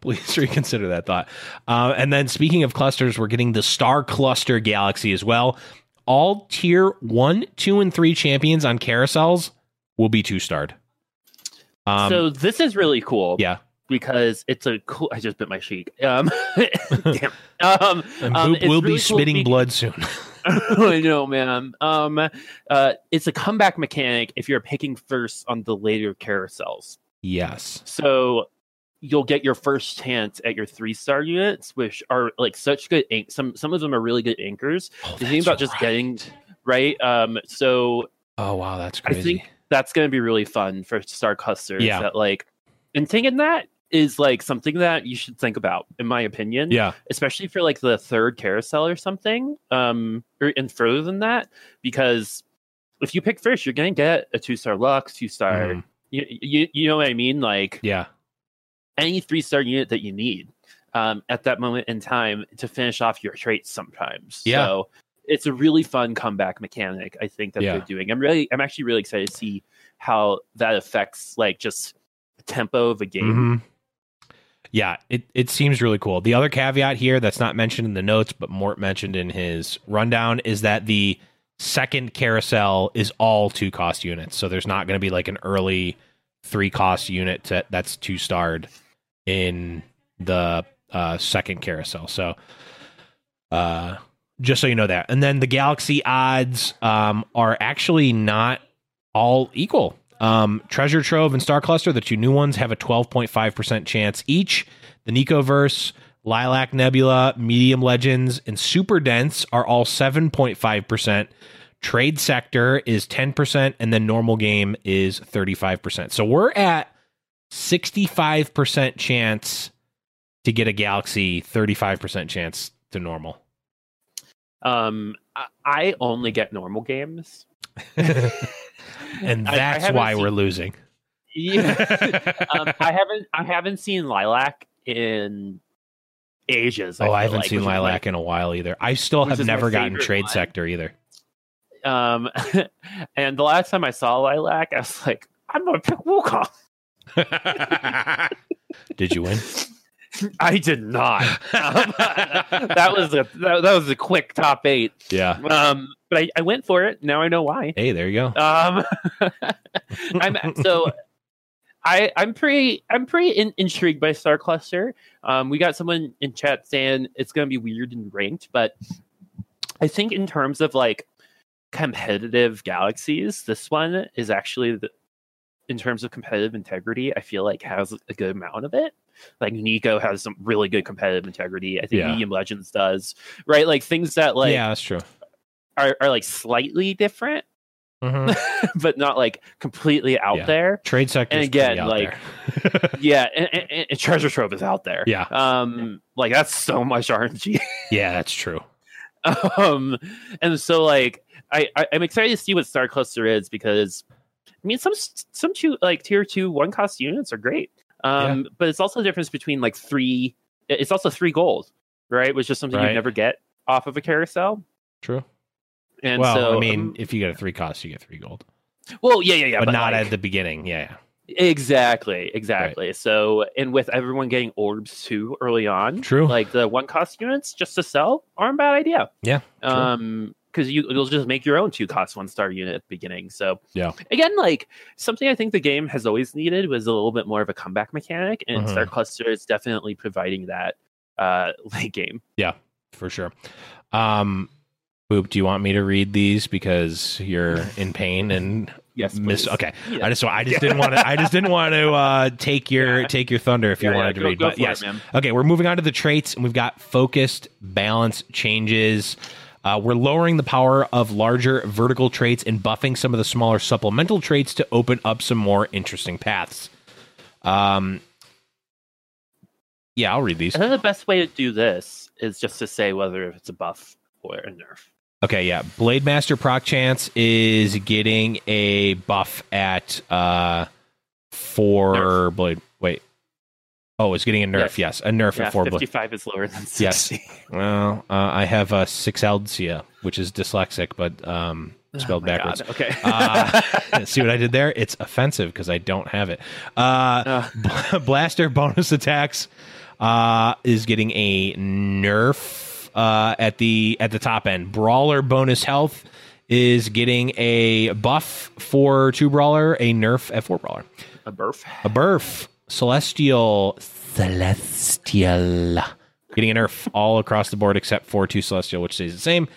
please reconsider that thought. Uh, and then speaking of clusters, we're getting the Star Cluster Galaxy as well. All tier one, two, and three champions on carousels will be two starred. Um, so this is really cool. yeah, Because it's a cool. I just bit my cheek. Um, damn. Um, um, will really be spitting blood soon. I know, man. Um, uh, it's a comeback mechanic if you're picking first on the later carousels. yes. So you'll get your first chance at your three star units, which are like such good. Anch- some some of them are really good anchors. Oh, The thing about just getting right. right. Um, so Oh wow, that's I crazy. think that's going to be really fun for star clusters. Yeah. That like, and thinking that is like something that you should think about, in my opinion. yeah, Especially for like the third carousel or something, um, or and further than that, because if you pick first, you're going to get a two star Lux, two star. Mhm. You, you you know what I mean? Like yeah, any three star unit that you need um, at that moment in time to finish off your traits sometimes. Yeah. So it's a really fun comeback mechanic, I think, that Yeah. they're doing. I'm really I'm actually really excited to see how that affects like just the tempo of a game. Mhm. Yeah, it, it seems really cool. The other caveat here that's not mentioned in the notes, but Mort mentioned in his rundown is that the second carousel is all two cost units. So there's not going to be like an early three cost unit to, that's two starred in the uh, second carousel. So uh, just so you know that. And then the Galaxy odds um, are actually not all equal. Um, Treasure Trove and Star Cluster, the two new ones, have a 12.5% chance each. The Neekoverse, Lilac Nebula, Medium Legends, and Super Dense are all 7.5%. Trade Sector is 10%, and then Normal Game is 35%. So we're at 65% chance to get a Galaxy, 35% chance to normal. Um, I, I only get normal games. and I- I that's why seen- we're losing. Yeah. um, I haven't I haven't seen Lilac in ages. oh, I haven't like, seen is, like, Lilac in a while either. I still have never gotten Trade one. Sector either. Um, and the last time I saw Lilac, I was like, I'm gonna pick Wukong. Did you win? I did not. Um, that was a that, that was a quick top eight. Yeah. Um, but I, I went for it. Now I know why. Hey, there you go. Um, I'm so I I'm pretty I'm pretty in, intrigued by Star Cluster. Um, we got someone in chat saying it's gonna be weird and ranked, but I think in terms of like competitive galaxies, this one is actually the in terms of competitive integrity, I feel like has a good amount of it. Like Neeko has some really good competitive integrity. I think Yeah. Medium Legends does, right? Like things that like yeah, that's true. are, are like slightly different, Mhm. but not like completely out Yeah. there. Trade Sector. And again, like- Yeah, and, and, and Treasure Trove is out there. Yeah. um, like that's so much RNG. yeah, that's true. um, and so like I, I I'm excited to see what Star Cluster is because I mean some some two like tier two one cost units are great. Um, but it's also the difference between like three. It's also three gold, right? Which is something Right. you never get off of a carousel. True. And well, so I mean, um, if you get a three cost, you get three gold, well, yeah, yeah, yeah, but, not like- at the beginning. Yeah, Exactly, exactly. So, and with everyone getting orbs too early on, True. Like the one cost units just to sell aren't a bad idea. Yeah, true. Um, because you you'll just make your own two cost one star unit at the beginning. So Yeah. again, like something I think the game has always needed was a little bit more of a comeback mechanic, and Mhm. Star Cluster is definitely providing that uh late game. Yeah, for sure. Um, Boop, do you want me to read these because you're in pain and Yes, miss? please. Okay, Yeah. I just I just didn't want to I just didn't want to uh, take your Yeah. take your thunder if you Yeah, yeah, wanted to go- read. go but it, yes, man. Okay, we're moving on to the traits, and we've got focused balance changes. Uh, we're lowering the power of larger vertical traits and buffing some of the smaller supplemental traits to open up some more interesting paths. Um, Yeah, I'll read these. I think the best way to do this is just to say whether if it's a buff or a nerf. Okay, yeah. Blade Master Proc Chance is getting a buff at uh four Nerf. blade. Wait. Oh, it's getting a nerf. Yes, a nerf Yeah, at four. 55 is lower than 60. Yes. Well, uh, I have a six Eldia, which is dyslexic, but um, spelled Oh backwards. God, Okay. Uh, see what I did there? It's offensive because I don't have it. Uh, Uh, Blaster bonus attacks uh, is getting a nerf uh, at the at the top end. Brawler bonus health is getting a buff for two brawler, a nerf at four brawler. a burf. A burf, celestial, celestial, getting a nerf all across the board except for two celestial, which stays the same.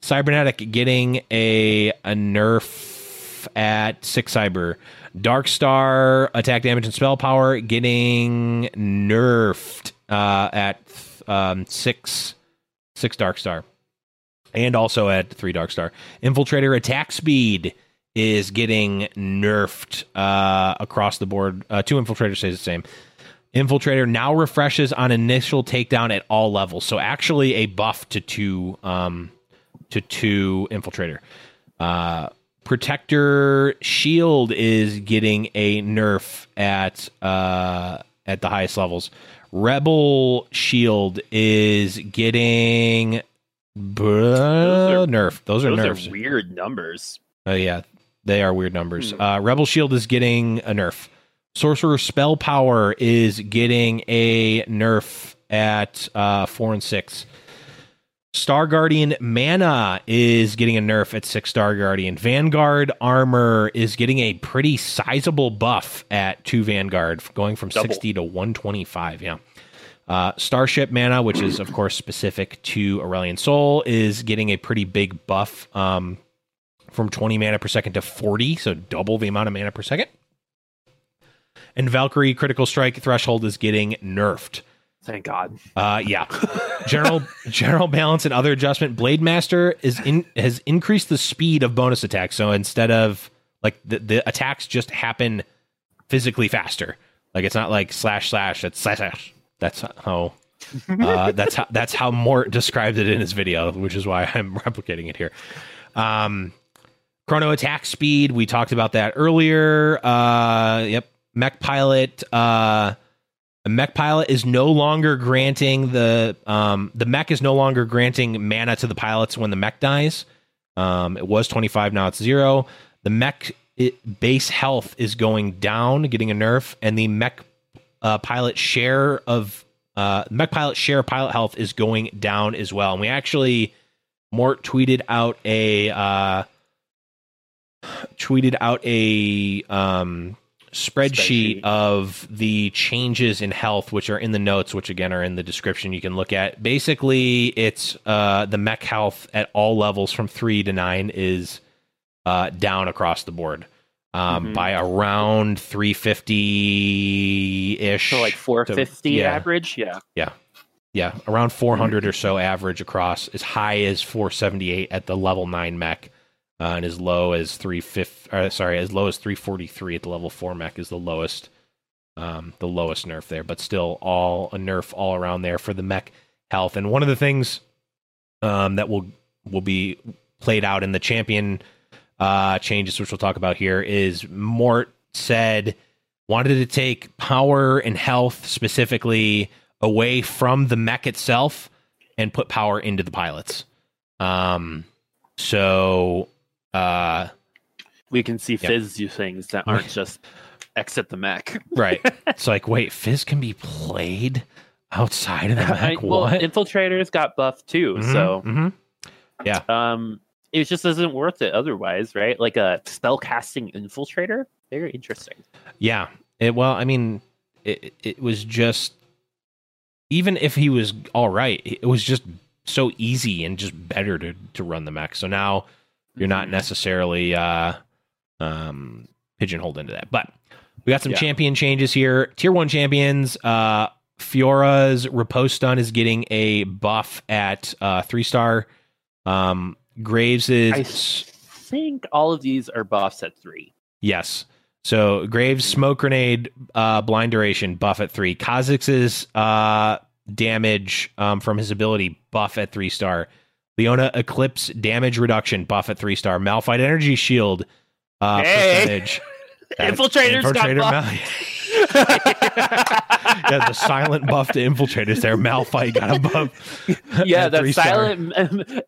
Cybernetic getting a a nerf at six cyber. Dark Star attack damage and spell power getting nerfed uh, at um, six six Dark Star, and also at three Dark Star. Infiltrator attack speed is getting nerfed uh, across the board. Uh, two infiltrators stays the same. Infiltrator now refreshes on initial takedown at all levels, so actually a buff to two um, to two infiltrator. Uh, Protector shield is getting a nerf at uh, at the highest levels. Rebel shield is getting are- nerf. Those are Those nerfs. are weird numbers. Oh yeah, they are weird numbers. Hmm. Uh, Rebel Shield is getting a nerf. Sorcerer Spell Power is getting a nerf at uh, four and six. Star Guardian Mana is getting a nerf at six Star Guardian. Vanguard Armor is getting a pretty sizable buff at two Vanguard, going from Double. 60 to 125. Yeah. Uh, Starship Mana, which is, of course, specific to Aurelion Sol, is getting a pretty big buff um, from 20 mana per second to 40, so double the amount of mana per second. And Valkyrie Critical Strike Threshold is getting nerfed. Thank God. Uh, yeah. General general balance and other adjustment. Blade Master is in has increased the speed of bonus attacks. So instead of like the, the attacks just happen physically faster. Like it's not like slash slash. It's slash slash. That's how. Uh, that's how that's how Mort described it in his video, which is why I'm replicating it here. Um, chrono attack speed. We talked about that earlier. Uh, yep. Mech pilot. Uh, mech pilot is no longer granting the um, the mech is no longer granting mana to the pilots when the mech dies. Um, it was 25, now it's zero. The mech it, base health is going down, getting a nerf, and the mech uh, pilot share of uh, mech pilot share pilot health is going down as well. And we actually Mort tweeted out a uh, tweeted out a um, spreadsheet, Spreadsheet. of the changes in health, which are in the notes, which again are in the description. You can look at. Basically, it's uh, the mech health at all levels from three to nine is uh, down across the board um, Mhm. by around 350 ish. So like 450 yeah. average. Yeah. Yeah, Yeah. around 400 or so average across, as high as 478 at the level 9 mech, uh, and as low as 350, uh, sorry, as low as 343 at the level 4 mech is the lowest um, the lowest nerf there, but still all a nerf all around there for the mech health. And one of the things um, that will will be played out in the champion uh, changes, which we'll talk about here, is Mort said wanted to take power and health specifically away from the mech itself and put power into the pilots. Um, so uh, We can see Yeah. Fizz do things that aren't just exit the mech. right, it's like wait, Fizz can be played outside of the mech. I- well, what? infiltrators got buffed too, Mhm, so mhm. yeah. um, it just isn't worth it otherwise, right? Like a spell casting infiltrator, very interesting. Yeah. It, well, I mean, it, it was just even if he was all right, it was just so easy and just better to to run the mech. So now you're not Mhm. necessarily uh, um, pigeonholed into that. But we got some Yeah. champion changes here. Tier one champions. Uh, Fiora's stun is getting a buff at uh, three star. Um, Graves I think all of these are buffs at three. Yes. So Graves smoke grenade uh, blind duration buff at three. Kha'Zix's uh, damage um, from his ability buff at three star. Leona Eclipse damage reduction buff at three star. Malphite energy shield uh, Hey. percentage. Infiltrators got Infiltrator buffed. Mal- yeah, the silent buff to infiltrators there. Malphite got a buff. yeah, at silent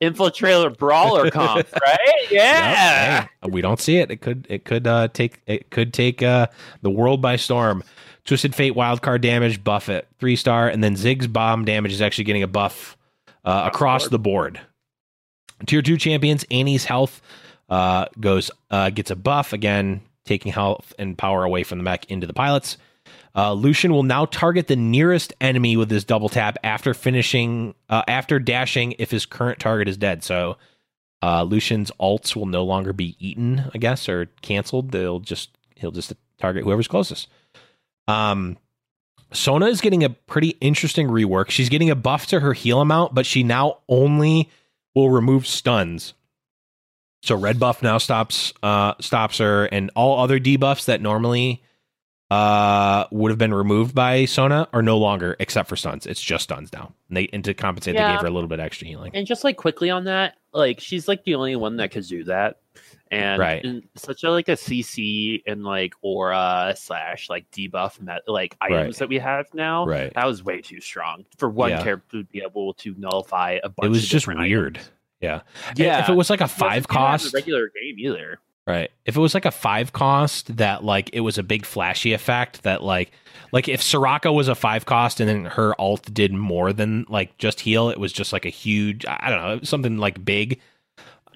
infiltrator brawler comp, right? Yeah. Yep, hey, we don't see it. It could it could uh, take it could take uh, the world by storm. Twisted Fate wildcard damage buff at three star, and then Ziggs' bomb damage is actually getting a buff uh, across the board. Tier two champions Annie's health uh, goes uh, gets a buff again, taking health and power away from the mech into the pilots. Uh, Lucian will now target the nearest enemy with his double tap after finishing uh, after dashing if his current target is dead. So uh, Lucian's alts will no longer be eaten, I guess, or canceled. They'll just he'll just target whoever's closest. Um, Sona is getting a pretty interesting rework. She's getting a buff to her heal amount, but she now only will remove stuns. So red buff now stops uh stops her, and all other debuffs that normally uh would have been removed by Sona are no longer except for stuns. It's just stuns now. And they and to compensate, they gave her a little bit extra healing. And just like quickly on that, like she's like the only one that could do that. And Right. such a like a CC and like aura slash like debuff met like items Right. that we have now, Right. that was way too strong for one Yeah. character to be able to nullify a bunch. It was just weird. items. Yeah. Yeah, If it was like a five cost, the regular game either. Right. If it was like a five cost that like it was a big flashy effect that like like if Soraka was a five cost and then her alt did more than like just heal, it was just like a huge I don't know, something like big.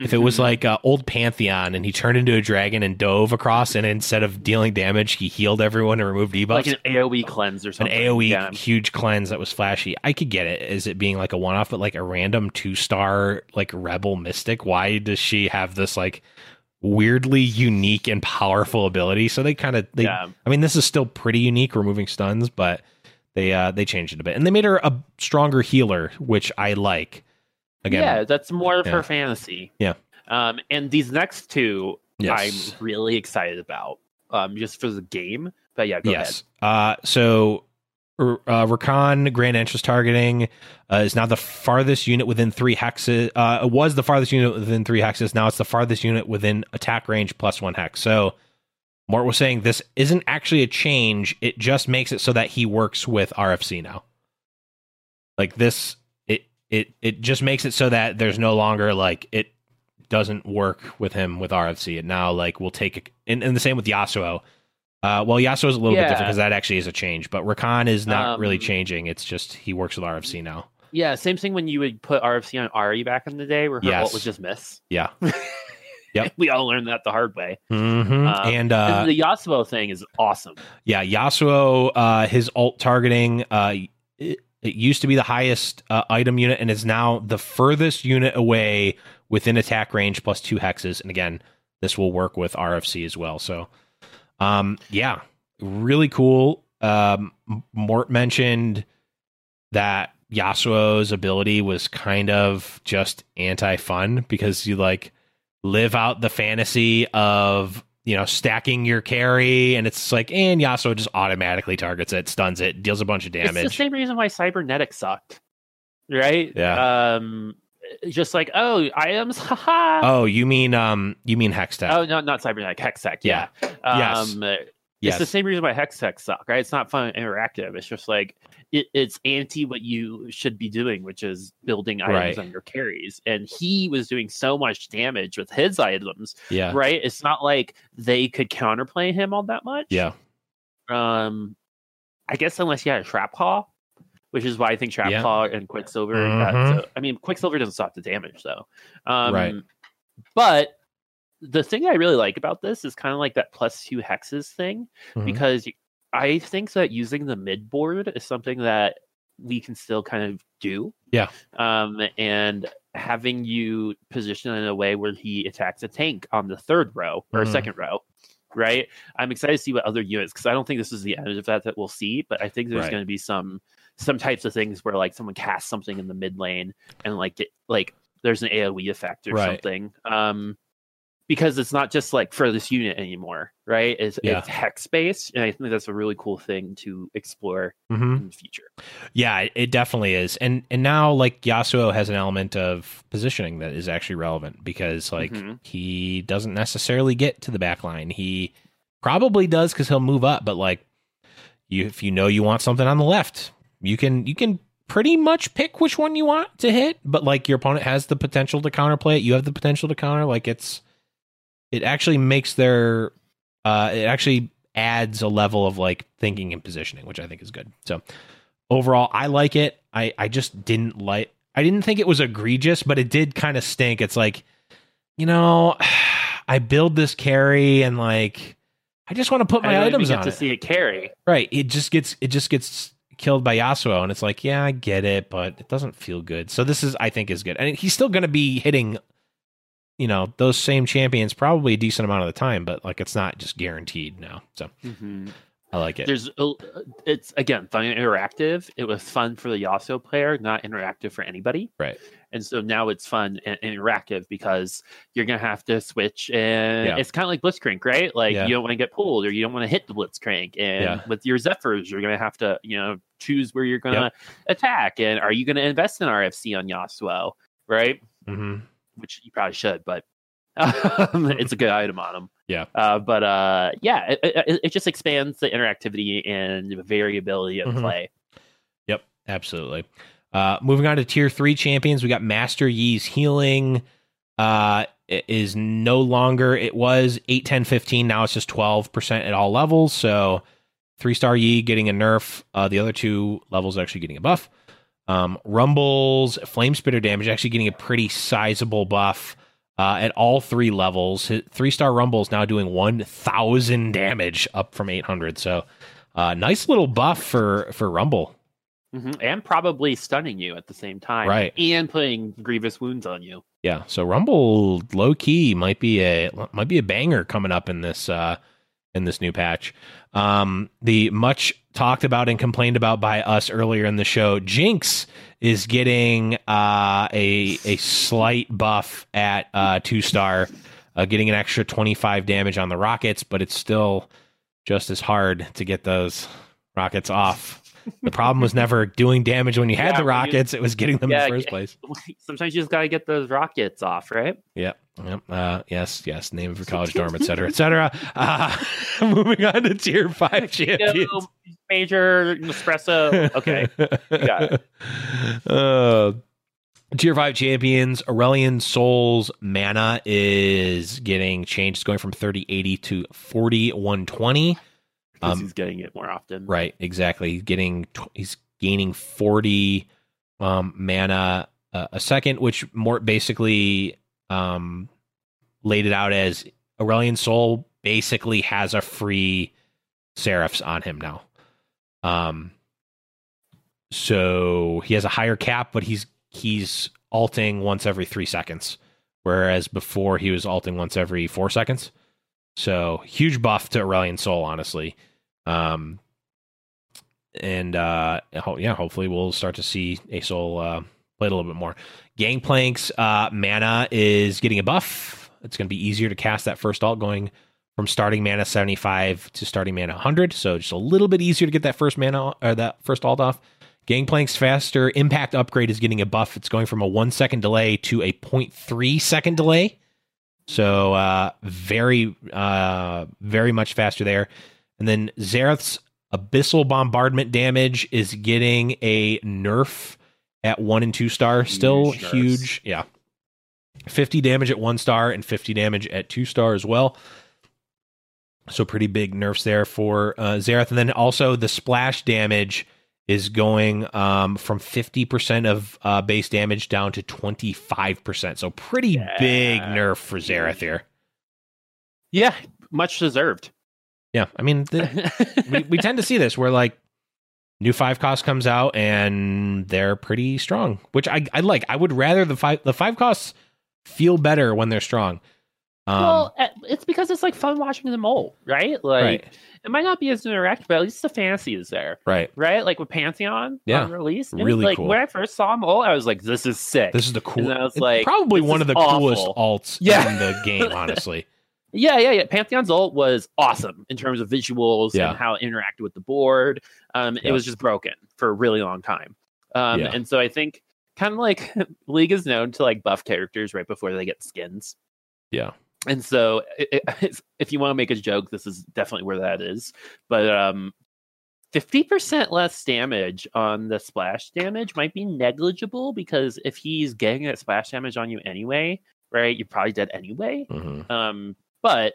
If it was Mhm. like uh, old Pantheon and he turned into a dragon and dove across and instead of dealing damage, he healed everyone and removed debuffs. like an AOE cleanse or something, an. AoE Yeah. huge cleanse that was flashy. I could get it as it being like a one off, but like a random two star like rebel mystic. Why does she have this like weirdly unique and powerful ability? So they kind of they. Yeah. I mean, this is still pretty unique, removing stuns, but they uh they changed it a bit and they made her a stronger healer, which I like. Again, yeah, that's more of yeah. her fantasy. Yeah. Um, and these next two, Yes. I'm really excited about. Um, just for the game. But yeah, go yes. Uh, so uh, Rakan grand entrance targeting uh, is now the farthest unit within three hexes. Uh, it was the farthest unit within three hexes. Now it's the farthest unit within attack range plus one hex. So Mort was saying this isn't actually a change. It just makes it so that he works with RFC now. Like this, it it just makes it so that there's no longer like it doesn't work with him with RFC. It now like will take and, and the same with Yasuo. Uh, well, Yasuo is a little bit different because that actually is a change, but Rakan is not really Um, changing. It's just he works with RFC now. Yeah, same thing when you would put RFC on Ahri back in the day where her Yes. ult would just miss. Yeah. Yep. we all learned that the hard way. hmm Um, and uh, and the Yasuo thing is awesome. yeah, Yasuo, uh, his alt targeting, uh, it, used to be the highest uh, item unit and is now the furthest unit away within attack range plus two hexes. And again, this will work with RFC as well. So, um, yeah, really cool. Um, Mort mentioned that Yasuo's ability was kind of just anti fun because you like live out the fantasy of you know stacking your carry and it's like and Yasuo just automatically targets it, stuns it, deals a bunch of damage. It's the same reason why Cybernetic sucked. Right? Yeah. Um just like, oh, items, haha. Oh, you mean um you mean Hextech? Oh, no, not Cybernetic, Hextech. Yeah. Yes. Um, yes. It's the same reason why Hextech suck, right? It's not fun and interactive. It's just like it, it's anti what you should be doing, which is building items Right. on your carries. And he was doing so much damage with his items, yeah. right? It's not like they could counterplay him all that much. Yeah. Um, I guess unless you had a trap claw, which is why I think trap Yeah. claw and Quicksilver. got Mhm. so- I mean, Quicksilver doesn't stop the damage though. Um, Right. But the thing I really like about this is kind of like that plus two hexes thing Mhm. because I think that using the mid board is something that we can still kind of do. Yeah. Um, and having you position in a way where he attacks a tank on the third row or Mhm. second row, right? I'm excited to see what other units because I don't think this is the end of that that we'll see, but I think there's Right. going to be some some types of things where like someone casts something in the mid lane and like it, like there's an AOE effect or Right. something. Um, because it's not just like for this unit anymore, right? It's, Yeah. it's hex based, and I think that's a really cool thing to explore Mm-hmm. in the future. Yeah, it- it definitely is. And and now like Yasuo has an element of positioning that is actually relevant because like Mhm. he doesn't necessarily get to the back line. He probably does cuz he'll move up, but like you if you know you want something on the left, you can you can pretty much pick which one you want to hit, but like your opponent has the potential to counterplay it, you have the potential to counter like it's it actually makes their uh it actually adds a level of like thinking and positioning, which I think is good. So overall i like it. I i just didn't like i didn't think it was egregious but it did kind of stink. It's like you know i build this carry and like i just want to put my don't items get on to it. see it carry. right. It just gets it just gets killed by yasuo and it's like yeah i get it but it doesn't feel good. So this is i think is good. And he's still going to be hitting you know those same champions probably a decent amount of the time but like it's not just guaranteed now so i like it There's it's again fun and interactive. It was fun for the Yasuo player, not interactive for anybody. Right. And so now it's fun and, interactive because you're gonna have to switch, and Yeah. it's kind of like Blitzcrank, right? Like Yeah. you don't want to get pulled or you don't want to hit the Blitzcrank, and Yeah. with your Zephyrs, you're gonna have to you know choose where you're gonna attack, and are you gonna invest in RFC on Yasuo, right? hmm which you probably should, but um, it's a good item on them. Yeah. Uh, but uh, yeah, it, it, it just expands the interactivity and variability of Mhm. play. Yep, absolutely. Uh, moving on to tier three champions, we got Master Yi's healing. Uh, is no longer, it was 8, 10, 15. Now it's just 12% at all levels. So three star Yi getting a nerf. Uh, the other two levels actually getting a buff. Um, Rumble's flame spitter damage actually getting a pretty sizable buff uh, at all three levels. Three star Rumble is now doing 1,000 damage up from 800. So uh, nice little buff for, for Rumble. Mhm. And probably stunning you at the same time. Right. And putting grievous wounds on you. Yeah, so Rumble low key might be a might be a banger coming up in this uh in this new patch. Um the much talked about and complained about by us earlier in the show, Jinx is getting uh a a slight buff at uh 2 star, uh, getting an extra 25 damage on the rockets, but it's still just as hard to get those rockets off. The problem was never doing damage when you had Yeah, the when you- rockets, it was getting them Yeah, in the first place. Sometimes you just got to get those rockets off, right? Yep. Yep. Uh, yes. Yes. Name of your college dorm, et cetera, et cetera. Uh, moving on to tier five champions. Yo, major Nespresso. Okay. got it. Uh, tier five champions. Aurelion Sol's mana is getting changed. It's going from 3080 to 4120. Because Um, he's getting it Mort often. Right, exactly. He's getting he's gaining 40 um mana uh, a second, which more basically um laid it out as Aurelion Sol basically has a free Seraphs on him now. Um so he has a higher cap, but he's he's alting once every three seconds. Whereas before he was alting once every four seconds. So huge buff to Aurelion Sol, honestly. Um, and uh, ho- yeah, hopefully we'll start to see Asol uh, play a little bit more. Gangplank's uh, mana is getting a buff. It's going to be easier to cast that first alt, going from starting mana seventy five to starting mana hundred. So just a little bit easier to get that first mana or that first alt off. Gangplank's faster impact upgrade is getting a buff. It's going from a one second delay to a 0.3 second delay. So uh, very, uh, very much faster there. And then Xerath's abyssal bombardment damage is getting a nerf at one and two star. Still nerfs. huge. Yeah. 50 damage at one star and 50 damage at two star as well. So pretty big nerfs there for uh, Xerath. And then also the splash damage is going um, from 50% of uh, base damage down to 25%. So pretty big nerf for Xerath here. Yeah, much deserved. Yeah. I mean, the, we, we tend to see this where like new five cost comes out and they're pretty strong, which I, I like. I would rather the five the five costs feel better when they're strong. Um, well, it's because it's like fun watching them ult, right? Like right, it might not be as interactive, but at least the fantasy is there, right. right? Like with Pantheon Yeah. on release, it was Really like cool. when I first saw ult, I was like, "This is sick." This is the cool. And I was like, probably one of the awful. coolest alts Yeah. in the game, honestly. Yeah, yeah, yeah. Pantheon's ult was awesome in terms of visuals Yeah. and how it interacted with the board. Um, Yeah. It was just broken for a really long time. Um. And so I think kind of like League is known to like buff characters right before they get skins. Yeah. And so it, it- if you want to make a joke, this is definitely where that is. But um, 50% less damage on the splash damage might be negligible because if he's getting that splash damage on you anyway, right, you're probably dead anyway. Mhm. Um, but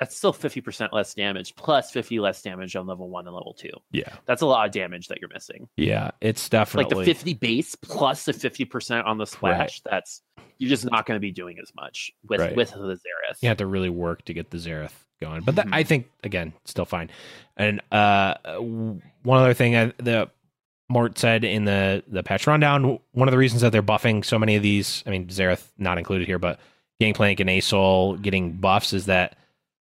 that's still 50% less damage plus 50 less damage on level one and level two. Yeah, That's a lot of damage that you're missing. yeah. It's definitely Like the 50 base plus the 50% on the splash, that's you're just not going to be doing as much with Right. with the Xerath. you have to really work to get the Xerath going. But that, Mhm. I think again, still fine. And uh, one other thing uh, the Mort said in the the patch rundown, one of the reasons that they're buffing so many of these, I mean Xerath not included here, but Gangplank and Asol getting buffs is that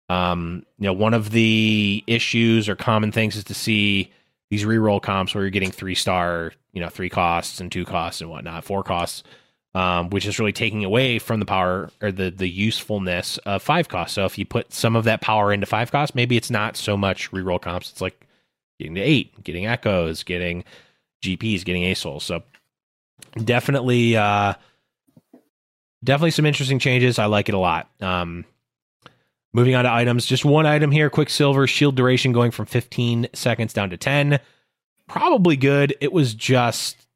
um, you know, one of the issues or common things is to see these reroll comps where you're getting three star, you know, three costs and two costs and whatnot, four costs, um, which is really taking away from the power or the the usefulness of five costs. So if you put some of that power into five costs, maybe it's not so much reroll comps. It's like getting to eight, getting Ekkos, getting GPs, getting ASOL. So definitely, uh, definitely some interesting changes. I like it a lot. Um, moving on to items, just one item here: Quicksilver shield duration going from 15 seconds down to 10. Probably good. It was just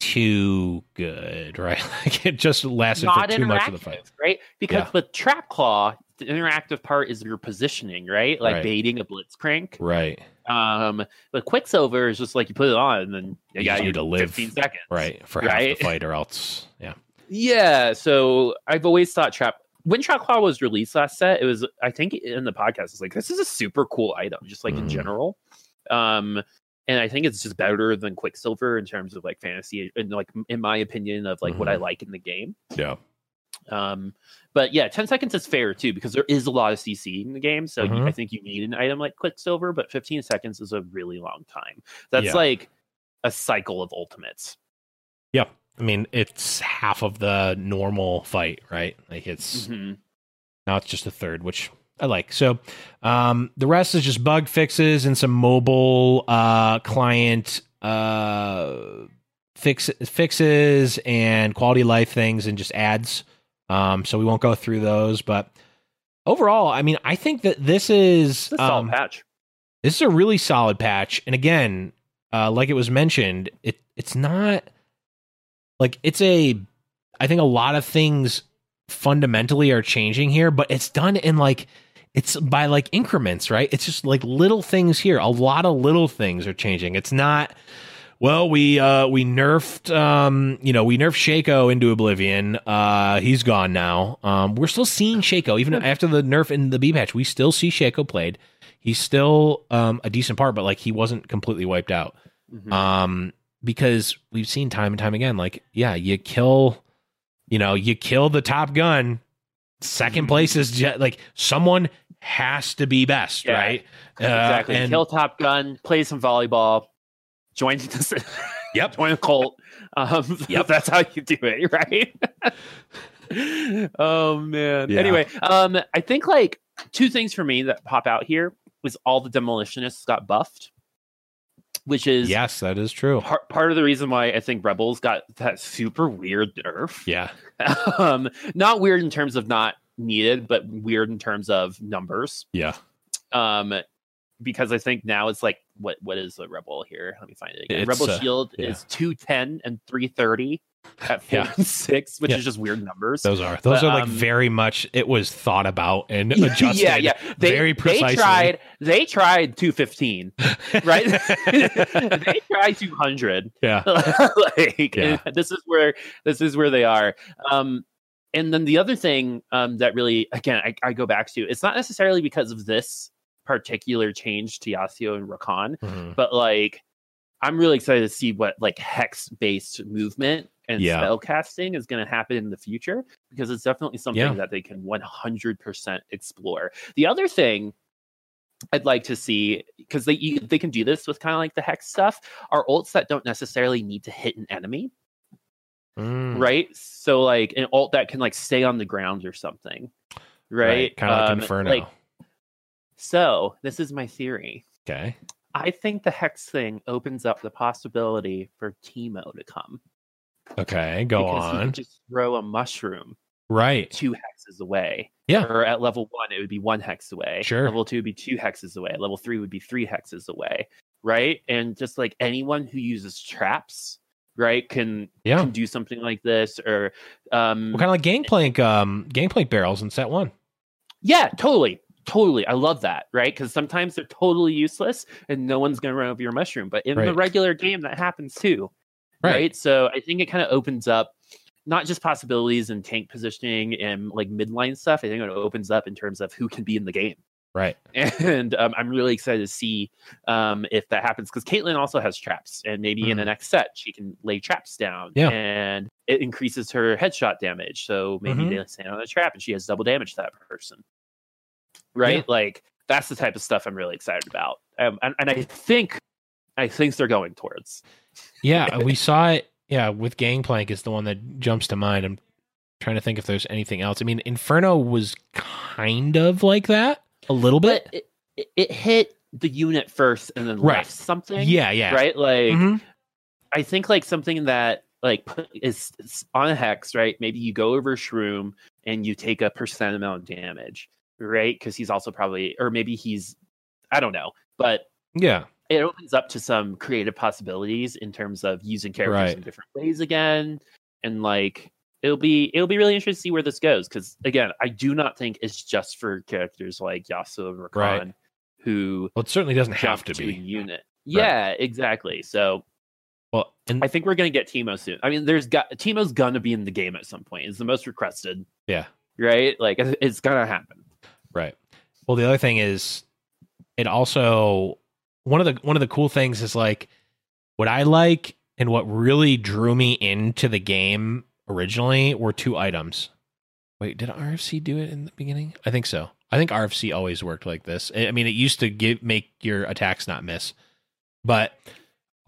too good, right? Like it just lasted not for too much of the fight. right? Because Yeah. with Trap Claw, the interactive part is your positioning, right? Like Right. baiting a Blitzcrank. Right, Um, but Quicksilver is just like you put it on and then you, You got need to live. 15 seconds. right. For half Right? the fight, or else, yeah, Yeah, so I've always thought Trap when Trap Claw was released last set, it was I think in the podcast it's like this is a super cool item, just like in Mhm. general. Um and I think it's just better than Quicksilver in terms of like fantasy and like in my opinion of like what I Mhm. like in the game. yeah, Um but yeah, 10 seconds is fair too because there is a lot of CC in the game. So Mhm. I think you need an item like Quicksilver, but 15 seconds is a really long time. That's Yeah. like a cycle of ultimates. yeah. I mean, it's half of the normal fight, right? Like it's Mhm. Now it's just a third, which I like. So um, the rest is just bug fixes and some mobile uh, client uh, fix fixes and quality of life things and just ads. Um, so we won't go through those, but overall, I mean, I think that this is It's a solid um, patch. this is a really solid patch. And again, uh, like it was mentioned, it it's not like it's a. I think a lot of things fundamentally are changing here, but it's done in like it's by like increments, right? It's just like little things here. A lot of little things are changing. It's not. Well, we uh we nerfed um you know we nerfed Shaco into Oblivion. Uh he's gone now. Um we're still seeing Shaco even after the nerf in the B patch. We still see Shaco played. He's still um a decent part, but like he wasn't completely wiped out. Mhm. Um because we've seen time and time again like yeah, you kill you know, you kill the top gun. Second place is ju- like someone has to be best, Yeah. right? Uh, exactly. and- Kill Top Gun, play some volleyball, join the Yep. join a cult. Um, Yep. that's how you do it, right? oh man. Yeah. Anyway, um, I think like two things for me that pop out here was all the demolitionists got buffed, which is Yes, that is true. part part of the reason why I think Rebels got that super weird nerf. Yeah. um, not weird in terms of not needed, but weird in terms of numbers. Yeah. um because i think now it's like what what is the rebel here let me find it again It's, rebel uh, shield yeah. is 210 and 330 at four Yeah. and six which Yeah. is just weird numbers Those are those But, are like um, very much it was thought about and adjusted. yeah yeah they, very precisely. they tried they tried 215 right they tried 200 yeah. like Yeah. this is where this is where they are um and then the other thing um that really again I, I go back to it's not necessarily because of this particular change to Yasuo and Rakan Mhm. but like I'm really excited to see what like hex based movement and Yeah. spell casting is going to happen in the future because it's definitely something Yeah. that they can 100% explore. The other thing I'd like to see because they you- they can do this with kind of like the hex stuff are ults that don't necessarily need to hit an enemy, Mm, right? So like an ult that can like stay on the ground or something, right? Kind of like Um, Inferno. like- so this is my theory. okay. I think the hex thing opens up the possibility for Teemo to come. Okay. Go on. just throw a mushroom Right. two hexes away. Yeah. Or at level one, it would be one hex away. Sure. Level two would be two hexes away. Level three would be three hexes away. Right. And just like anyone who uses traps, right, can Yeah. can do something like this. Or um Well, kind of like Gangplank, um, Gangplank barrels in set one. yeah, totally. Totally. I love that, right? Because sometimes they're totally useless and no one's gonna run over your mushroom. But in the regular game that happens too. Right. right? So I think it kind of opens up not just possibilities in tank positioning and like midline stuff. I think it opens up in terms of who can be in the game, Right. and um, I'm really excited to see um, if that happens because Caitlyn also has traps, and maybe in the Mhm. next set she can lay traps down, Yeah. and it increases her headshot damage. So maybe Mhm. they stand on a trap and she has double damage to that person, right? Yeah. Like that's the type of stuff I'm really excited about, um, and, and I think I think they're going towards. Yeah, we saw it. Yeah, with Gangplank is the one that jumps to mind. I'm trying to think if there's anything else. I mean, Inferno was kind of like that a little bit. it, it, it hit the unit first and then Right. left something. yeah, yeah. Right. Like Mhm. I think like something that like is, is on a hex. Right. Maybe you go over shroom and you take a percent amount of damage. Right. Because he's also probably, or maybe he's, I don't know, but Yeah. It opens up to some creative possibilities in terms of using characters Right. in different ways again. And like it'll be it'll be really interesting to see where this goes because again i do not think it's just for characters like yasuo and Rakan Right. who Well, it certainly doesn't have to a be. unit. Yeah exactly. So Well, and i think we're gonna get Teemo soon. I mean there's got Teemo's gonna be in the game at some point. It's the most requested. Yeah, right? Like it's it's gonna happen. Right. Well, the other thing is, it also one of the one of the cool things is like what I like and what really drew me into the game originally were two items. Wait, did RFC do it in the beginning? I think so. I think RFC always worked like this. I mean, it used to give make your attacks not miss, but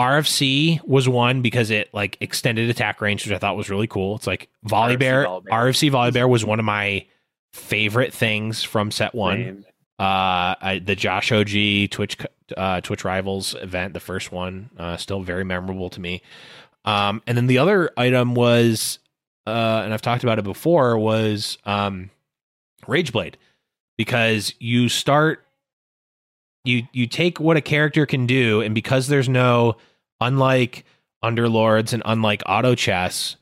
RFC was one because it like extended attack range, which I thought was really cool. It's like Volley RFC Bear. Volley Bear. RFC Volley Bear was one of my favorite things from set one Same. Uh I, the josh og twitch uh twitch rivals event the first one uh still very memorable to me. Um and then the other item was uh and i've talked about it before was um rageblade because you start you you take what a character can do and because there's no unlike underlords and unlike auto chess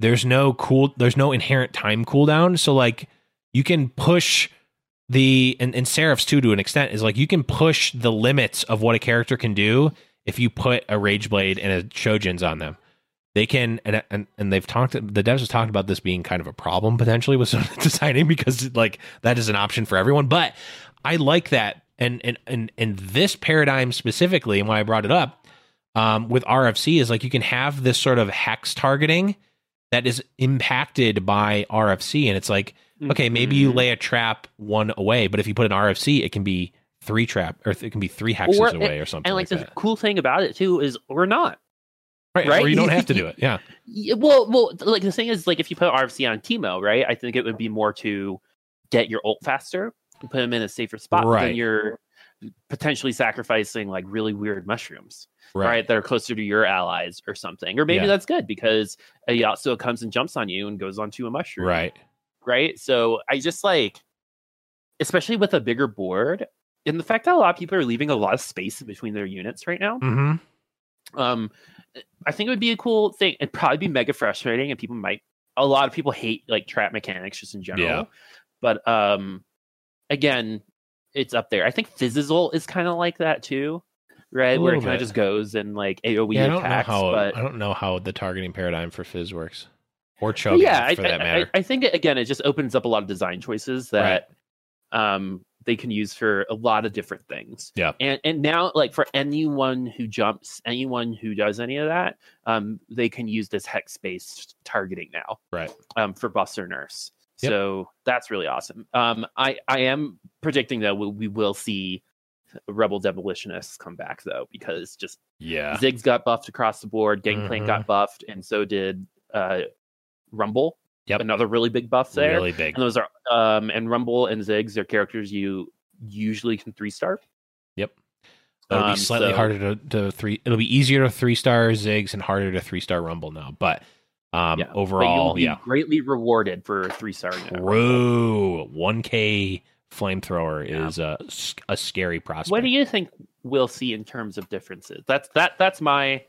there's no cool there's no inherent time cooldown. So like you can push the and, and seraphs too to an extent is like you can push the limits of what a character can do if you put a rage blade and a shojins on them. They can and and, and they've talked the devs have talked about this being kind of a problem potentially with designing because like that is an option for everyone. But i like that and and and, and this paradigm specifically and why i brought it up um, with rfc is like you can have this sort of hex targeting that is impacted by rfc and it's like okay, maybe you Mhm. lay a trap one away, but if you put an RFC, it can be three trap or it can be three hexes Or- away or something and like, like, the that. cool thing about it too is we're not Right, right? Or you don't have to do it. Yeah. Yeah, well, well, like the thing is, like if you put RFC on Teemo, right? I think it would be more to get your ult faster and put them in a safer spot. Right. Then you're potentially sacrificing like really weird mushrooms, right? Right. That are closer to your allies or something. Or maybe Yeah. that's good because a Yasuo comes and jumps on you and goes onto a mushroom, Right. Right? So I just like, especially with a bigger board, and the fact that a lot of people are leaving a lot of space between their units right now. Mm-hmm. Um, I think it would be a cool thing. It'd probably be mega frustrating, and people might. A lot of people hate like trap mechanics just in general. Yeah. But um, again, it's up there. I think Fizzle is kind of like that too, right? Where it kind of just goes and like AOE yeah, I don't know how but I don't know how the targeting paradigm for Fizz works. Or Cho'Gath yeah, I, for that matter. I, I think again, it just opens up a lot of design choices that um they can use for a lot of different things. Yeah. And and now like for anyone who jumps, anyone who does any of that, um, they can use this hex based targeting now. Right. Um, for Buster Nurse. Yep. So that's really awesome. Um, I I am predicting that we, we will see Rebel Demolitionists come back though, because just Yeah. Ziggs got buffed across the board, Gangplank Mhm. got buffed, and so did uh, Rumble. Yep. Another really big buff there. Really big. And those are um and Rumble and Ziggs are characters you usually can three star. Yep. It'll be Um, slightly so- harder to, to three. It'll be easier to three star Ziggs and harder to three star Rumble now. But um, Yeah, but you'll overall, be yeah. greatly rewarded for three star. True. One K flamethrower Yeah. is a, a scary prospect. What do you think we'll see in terms of differences? That's that that's my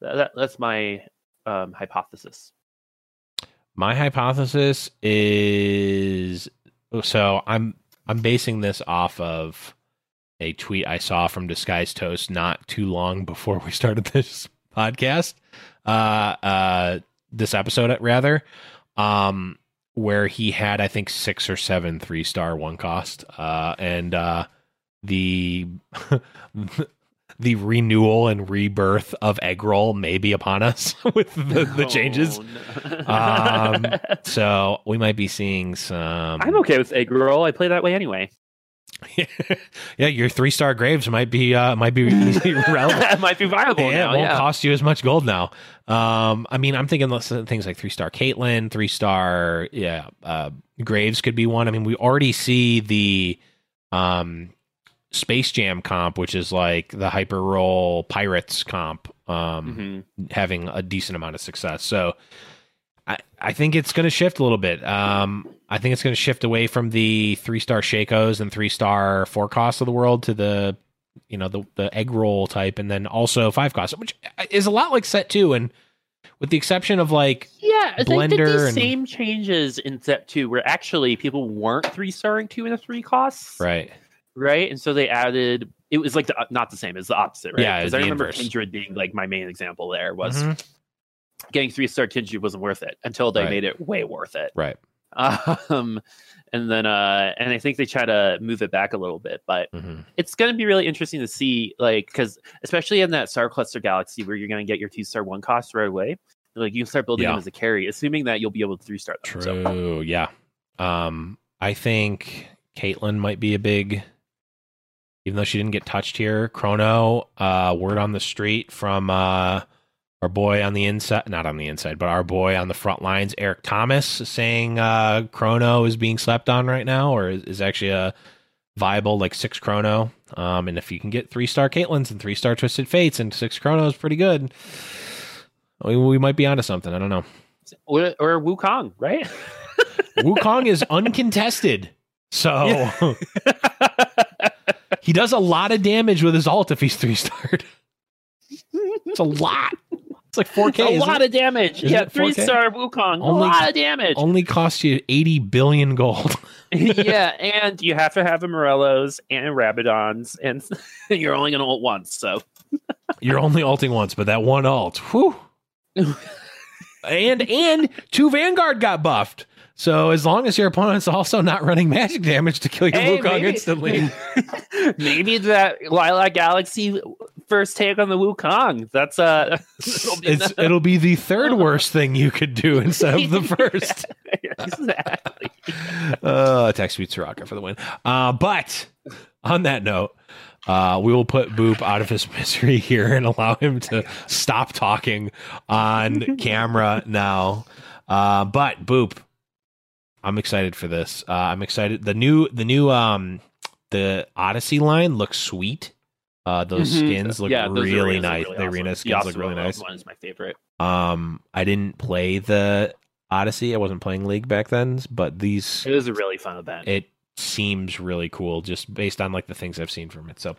that, that's my um, hypothesis. My hypothesis is so I'm I'm basing this off of a tweet I saw from Disguised Toast not too long before we started this podcast. Uh uh this episode rather. Um where he had I think six or seven three star one cost. Uh and uh the the renewal and rebirth of egg roll may be upon us with the, the changes. Oh, no. Um, So we might be seeing some. I'm okay with egg roll. I play that way anyway. yeah, your three star graves might be uh, might be relevant. might be viable Yeah, now. it won't yeah. cost you as much gold now. Um, I mean, I'm thinking things like three star Caitlyn, three star, yeah, uh, Graves could be one. I mean, we already see the um, Space Jam comp, which is like the Hyper Roll Pirates comp, um, Mhm. having a decent amount of success. So I, I think it's going to shift a little bit. Um, I think it's going to shift away from the three star Shacos and three star four costs of the world to the you know the the egg roll type, and then also five costs, which is a lot like set two, and with the exception of like Yeah, I think that Blender and- same changes in set 2 where actually people weren't three starring two and a three costs. right, Right. And so they added, it was like the, not the same, it's the opposite, right? Yeah, Because I remember inverse. Kindred being like my main example there was Mhm. getting three star Kindred wasn't worth it until they Right. made it way worth it. right, Um, and then, uh, and I think they try to move it back a little bit, but hmm it's going to be really interesting to see, like, because especially in that Star Cluster Galaxy where you're going to get your two star one cost right away, like you can start building Yeah. them as a carry, assuming that you'll be able to three star them. So, true, yeah. Um, I think Caitlyn might be a big, even though she didn't get touched here. Chrono, uh, word on the street from uh our boy on the inside, not on the inside, but our boy on the front lines, Eric Thomas, saying uh, Chrono is being slept on right now, or is, is actually a viable like six Chrono. Um, and if you can get three star Caitlyn's and three star Twisted Fates and six Chrono is pretty good. We, we might be onto something. I don't know. or, or Wukong, right? Wukong is uncontested, so he does a lot of damage with his ult if he's three starred. It's a lot. It's like 4K. a lot it? of damage. Isn't yeah, three star Wukong, Only- a lot of damage. Only costs you 80 billion gold. yeah, and you have to have a Morellos and Rabadons, and you're only going to ult once. So You're only ulting once, but that one ult, whew. and and two Vanguard got buffed. So as long as your opponent's also not running magic damage to kill your Hey, Wukong maybe- instantly. maybe that Lilac Galaxy first take on the Wukong. That's uh, it'll be It's, it'll be the third worst thing you could do instead of the first. exactly. uh, attack speed Soraka for the win. Uh, but on that note, uh, we will put Boop out of his misery here and allow him to stop talking on camera now. Uh, but Boop, I'm excited for this. Uh, I'm excited. The new, the new, um, the Odyssey line looks sweet. Uh, those Mhm. skins look Yeah, really nice. look the really arena skins The look really nice. One is my favorite. Um, I didn't play the Odyssey. I wasn't playing League back then, but these It was a really fun event. it seems really cool just based on like the things I've seen from it. So,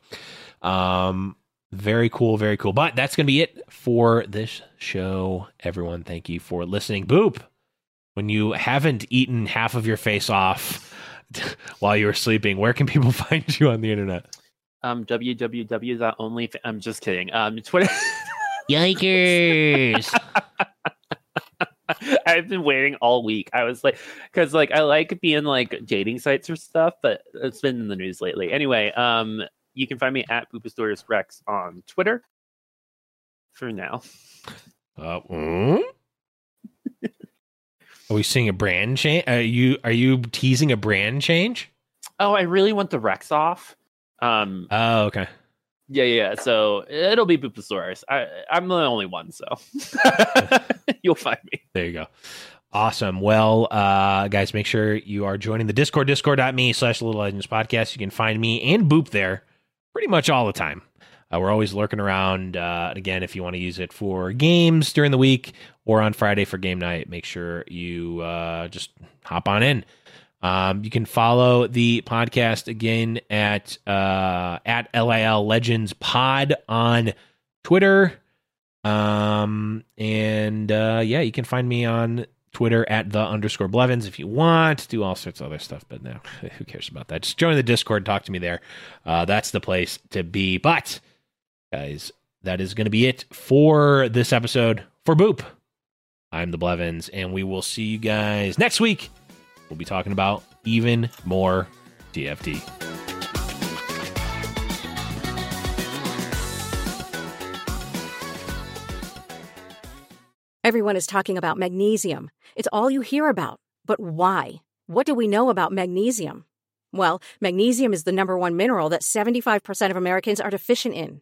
um, very cool, very cool. But that's gonna be it for this show. Everyone, thank you for listening. Boop. When you haven't eaten half of your face off while you were sleeping, where can people find you on the internet? um, www.only. I'm just kidding. Um, Twitter. Yikers! I've been waiting all week. I was like, because like I like being like dating sites or stuff, but it's been in the news lately. Anyway, um, you can find me at Boopasaurus Rex on Twitter. For now, Uh, mm? Are we seeing a brand change? Are you are you teasing a brand change? oh, I really want the Rex off. Um, Oh, okay. yeah, yeah. So it'll be Boopasaurus. I, I'm the only one, so you'll find me. There you go. Awesome. Well, uh, guys, make sure you are joining the Discord, discord.me slash Little Legends Podcast. You can find me and Boop there pretty much all the time. Uh, we're always lurking around. Uh, again, if you want to use it for games during the week or on Friday for game night, make sure you uh, just hop on in. Um, you can follow the podcast again at uh, at LIL Legends Pod on Twitter. Um, and uh, yeah, you can find me on Twitter at the underscore Blevins if you want. Do all sorts of other stuff, but no, who cares about that? Just join the Discord, talk to me there. Uh, that's the place to be. But guys, that is going to be it for this episode for Boop. I'm the Blevins, and we will see you guys next week. We'll be talking about even more TFT. Everyone is talking about magnesium. It's all you hear about. But why? What do we know about magnesium? Well, magnesium is the number one mineral that 75% of Americans are deficient in.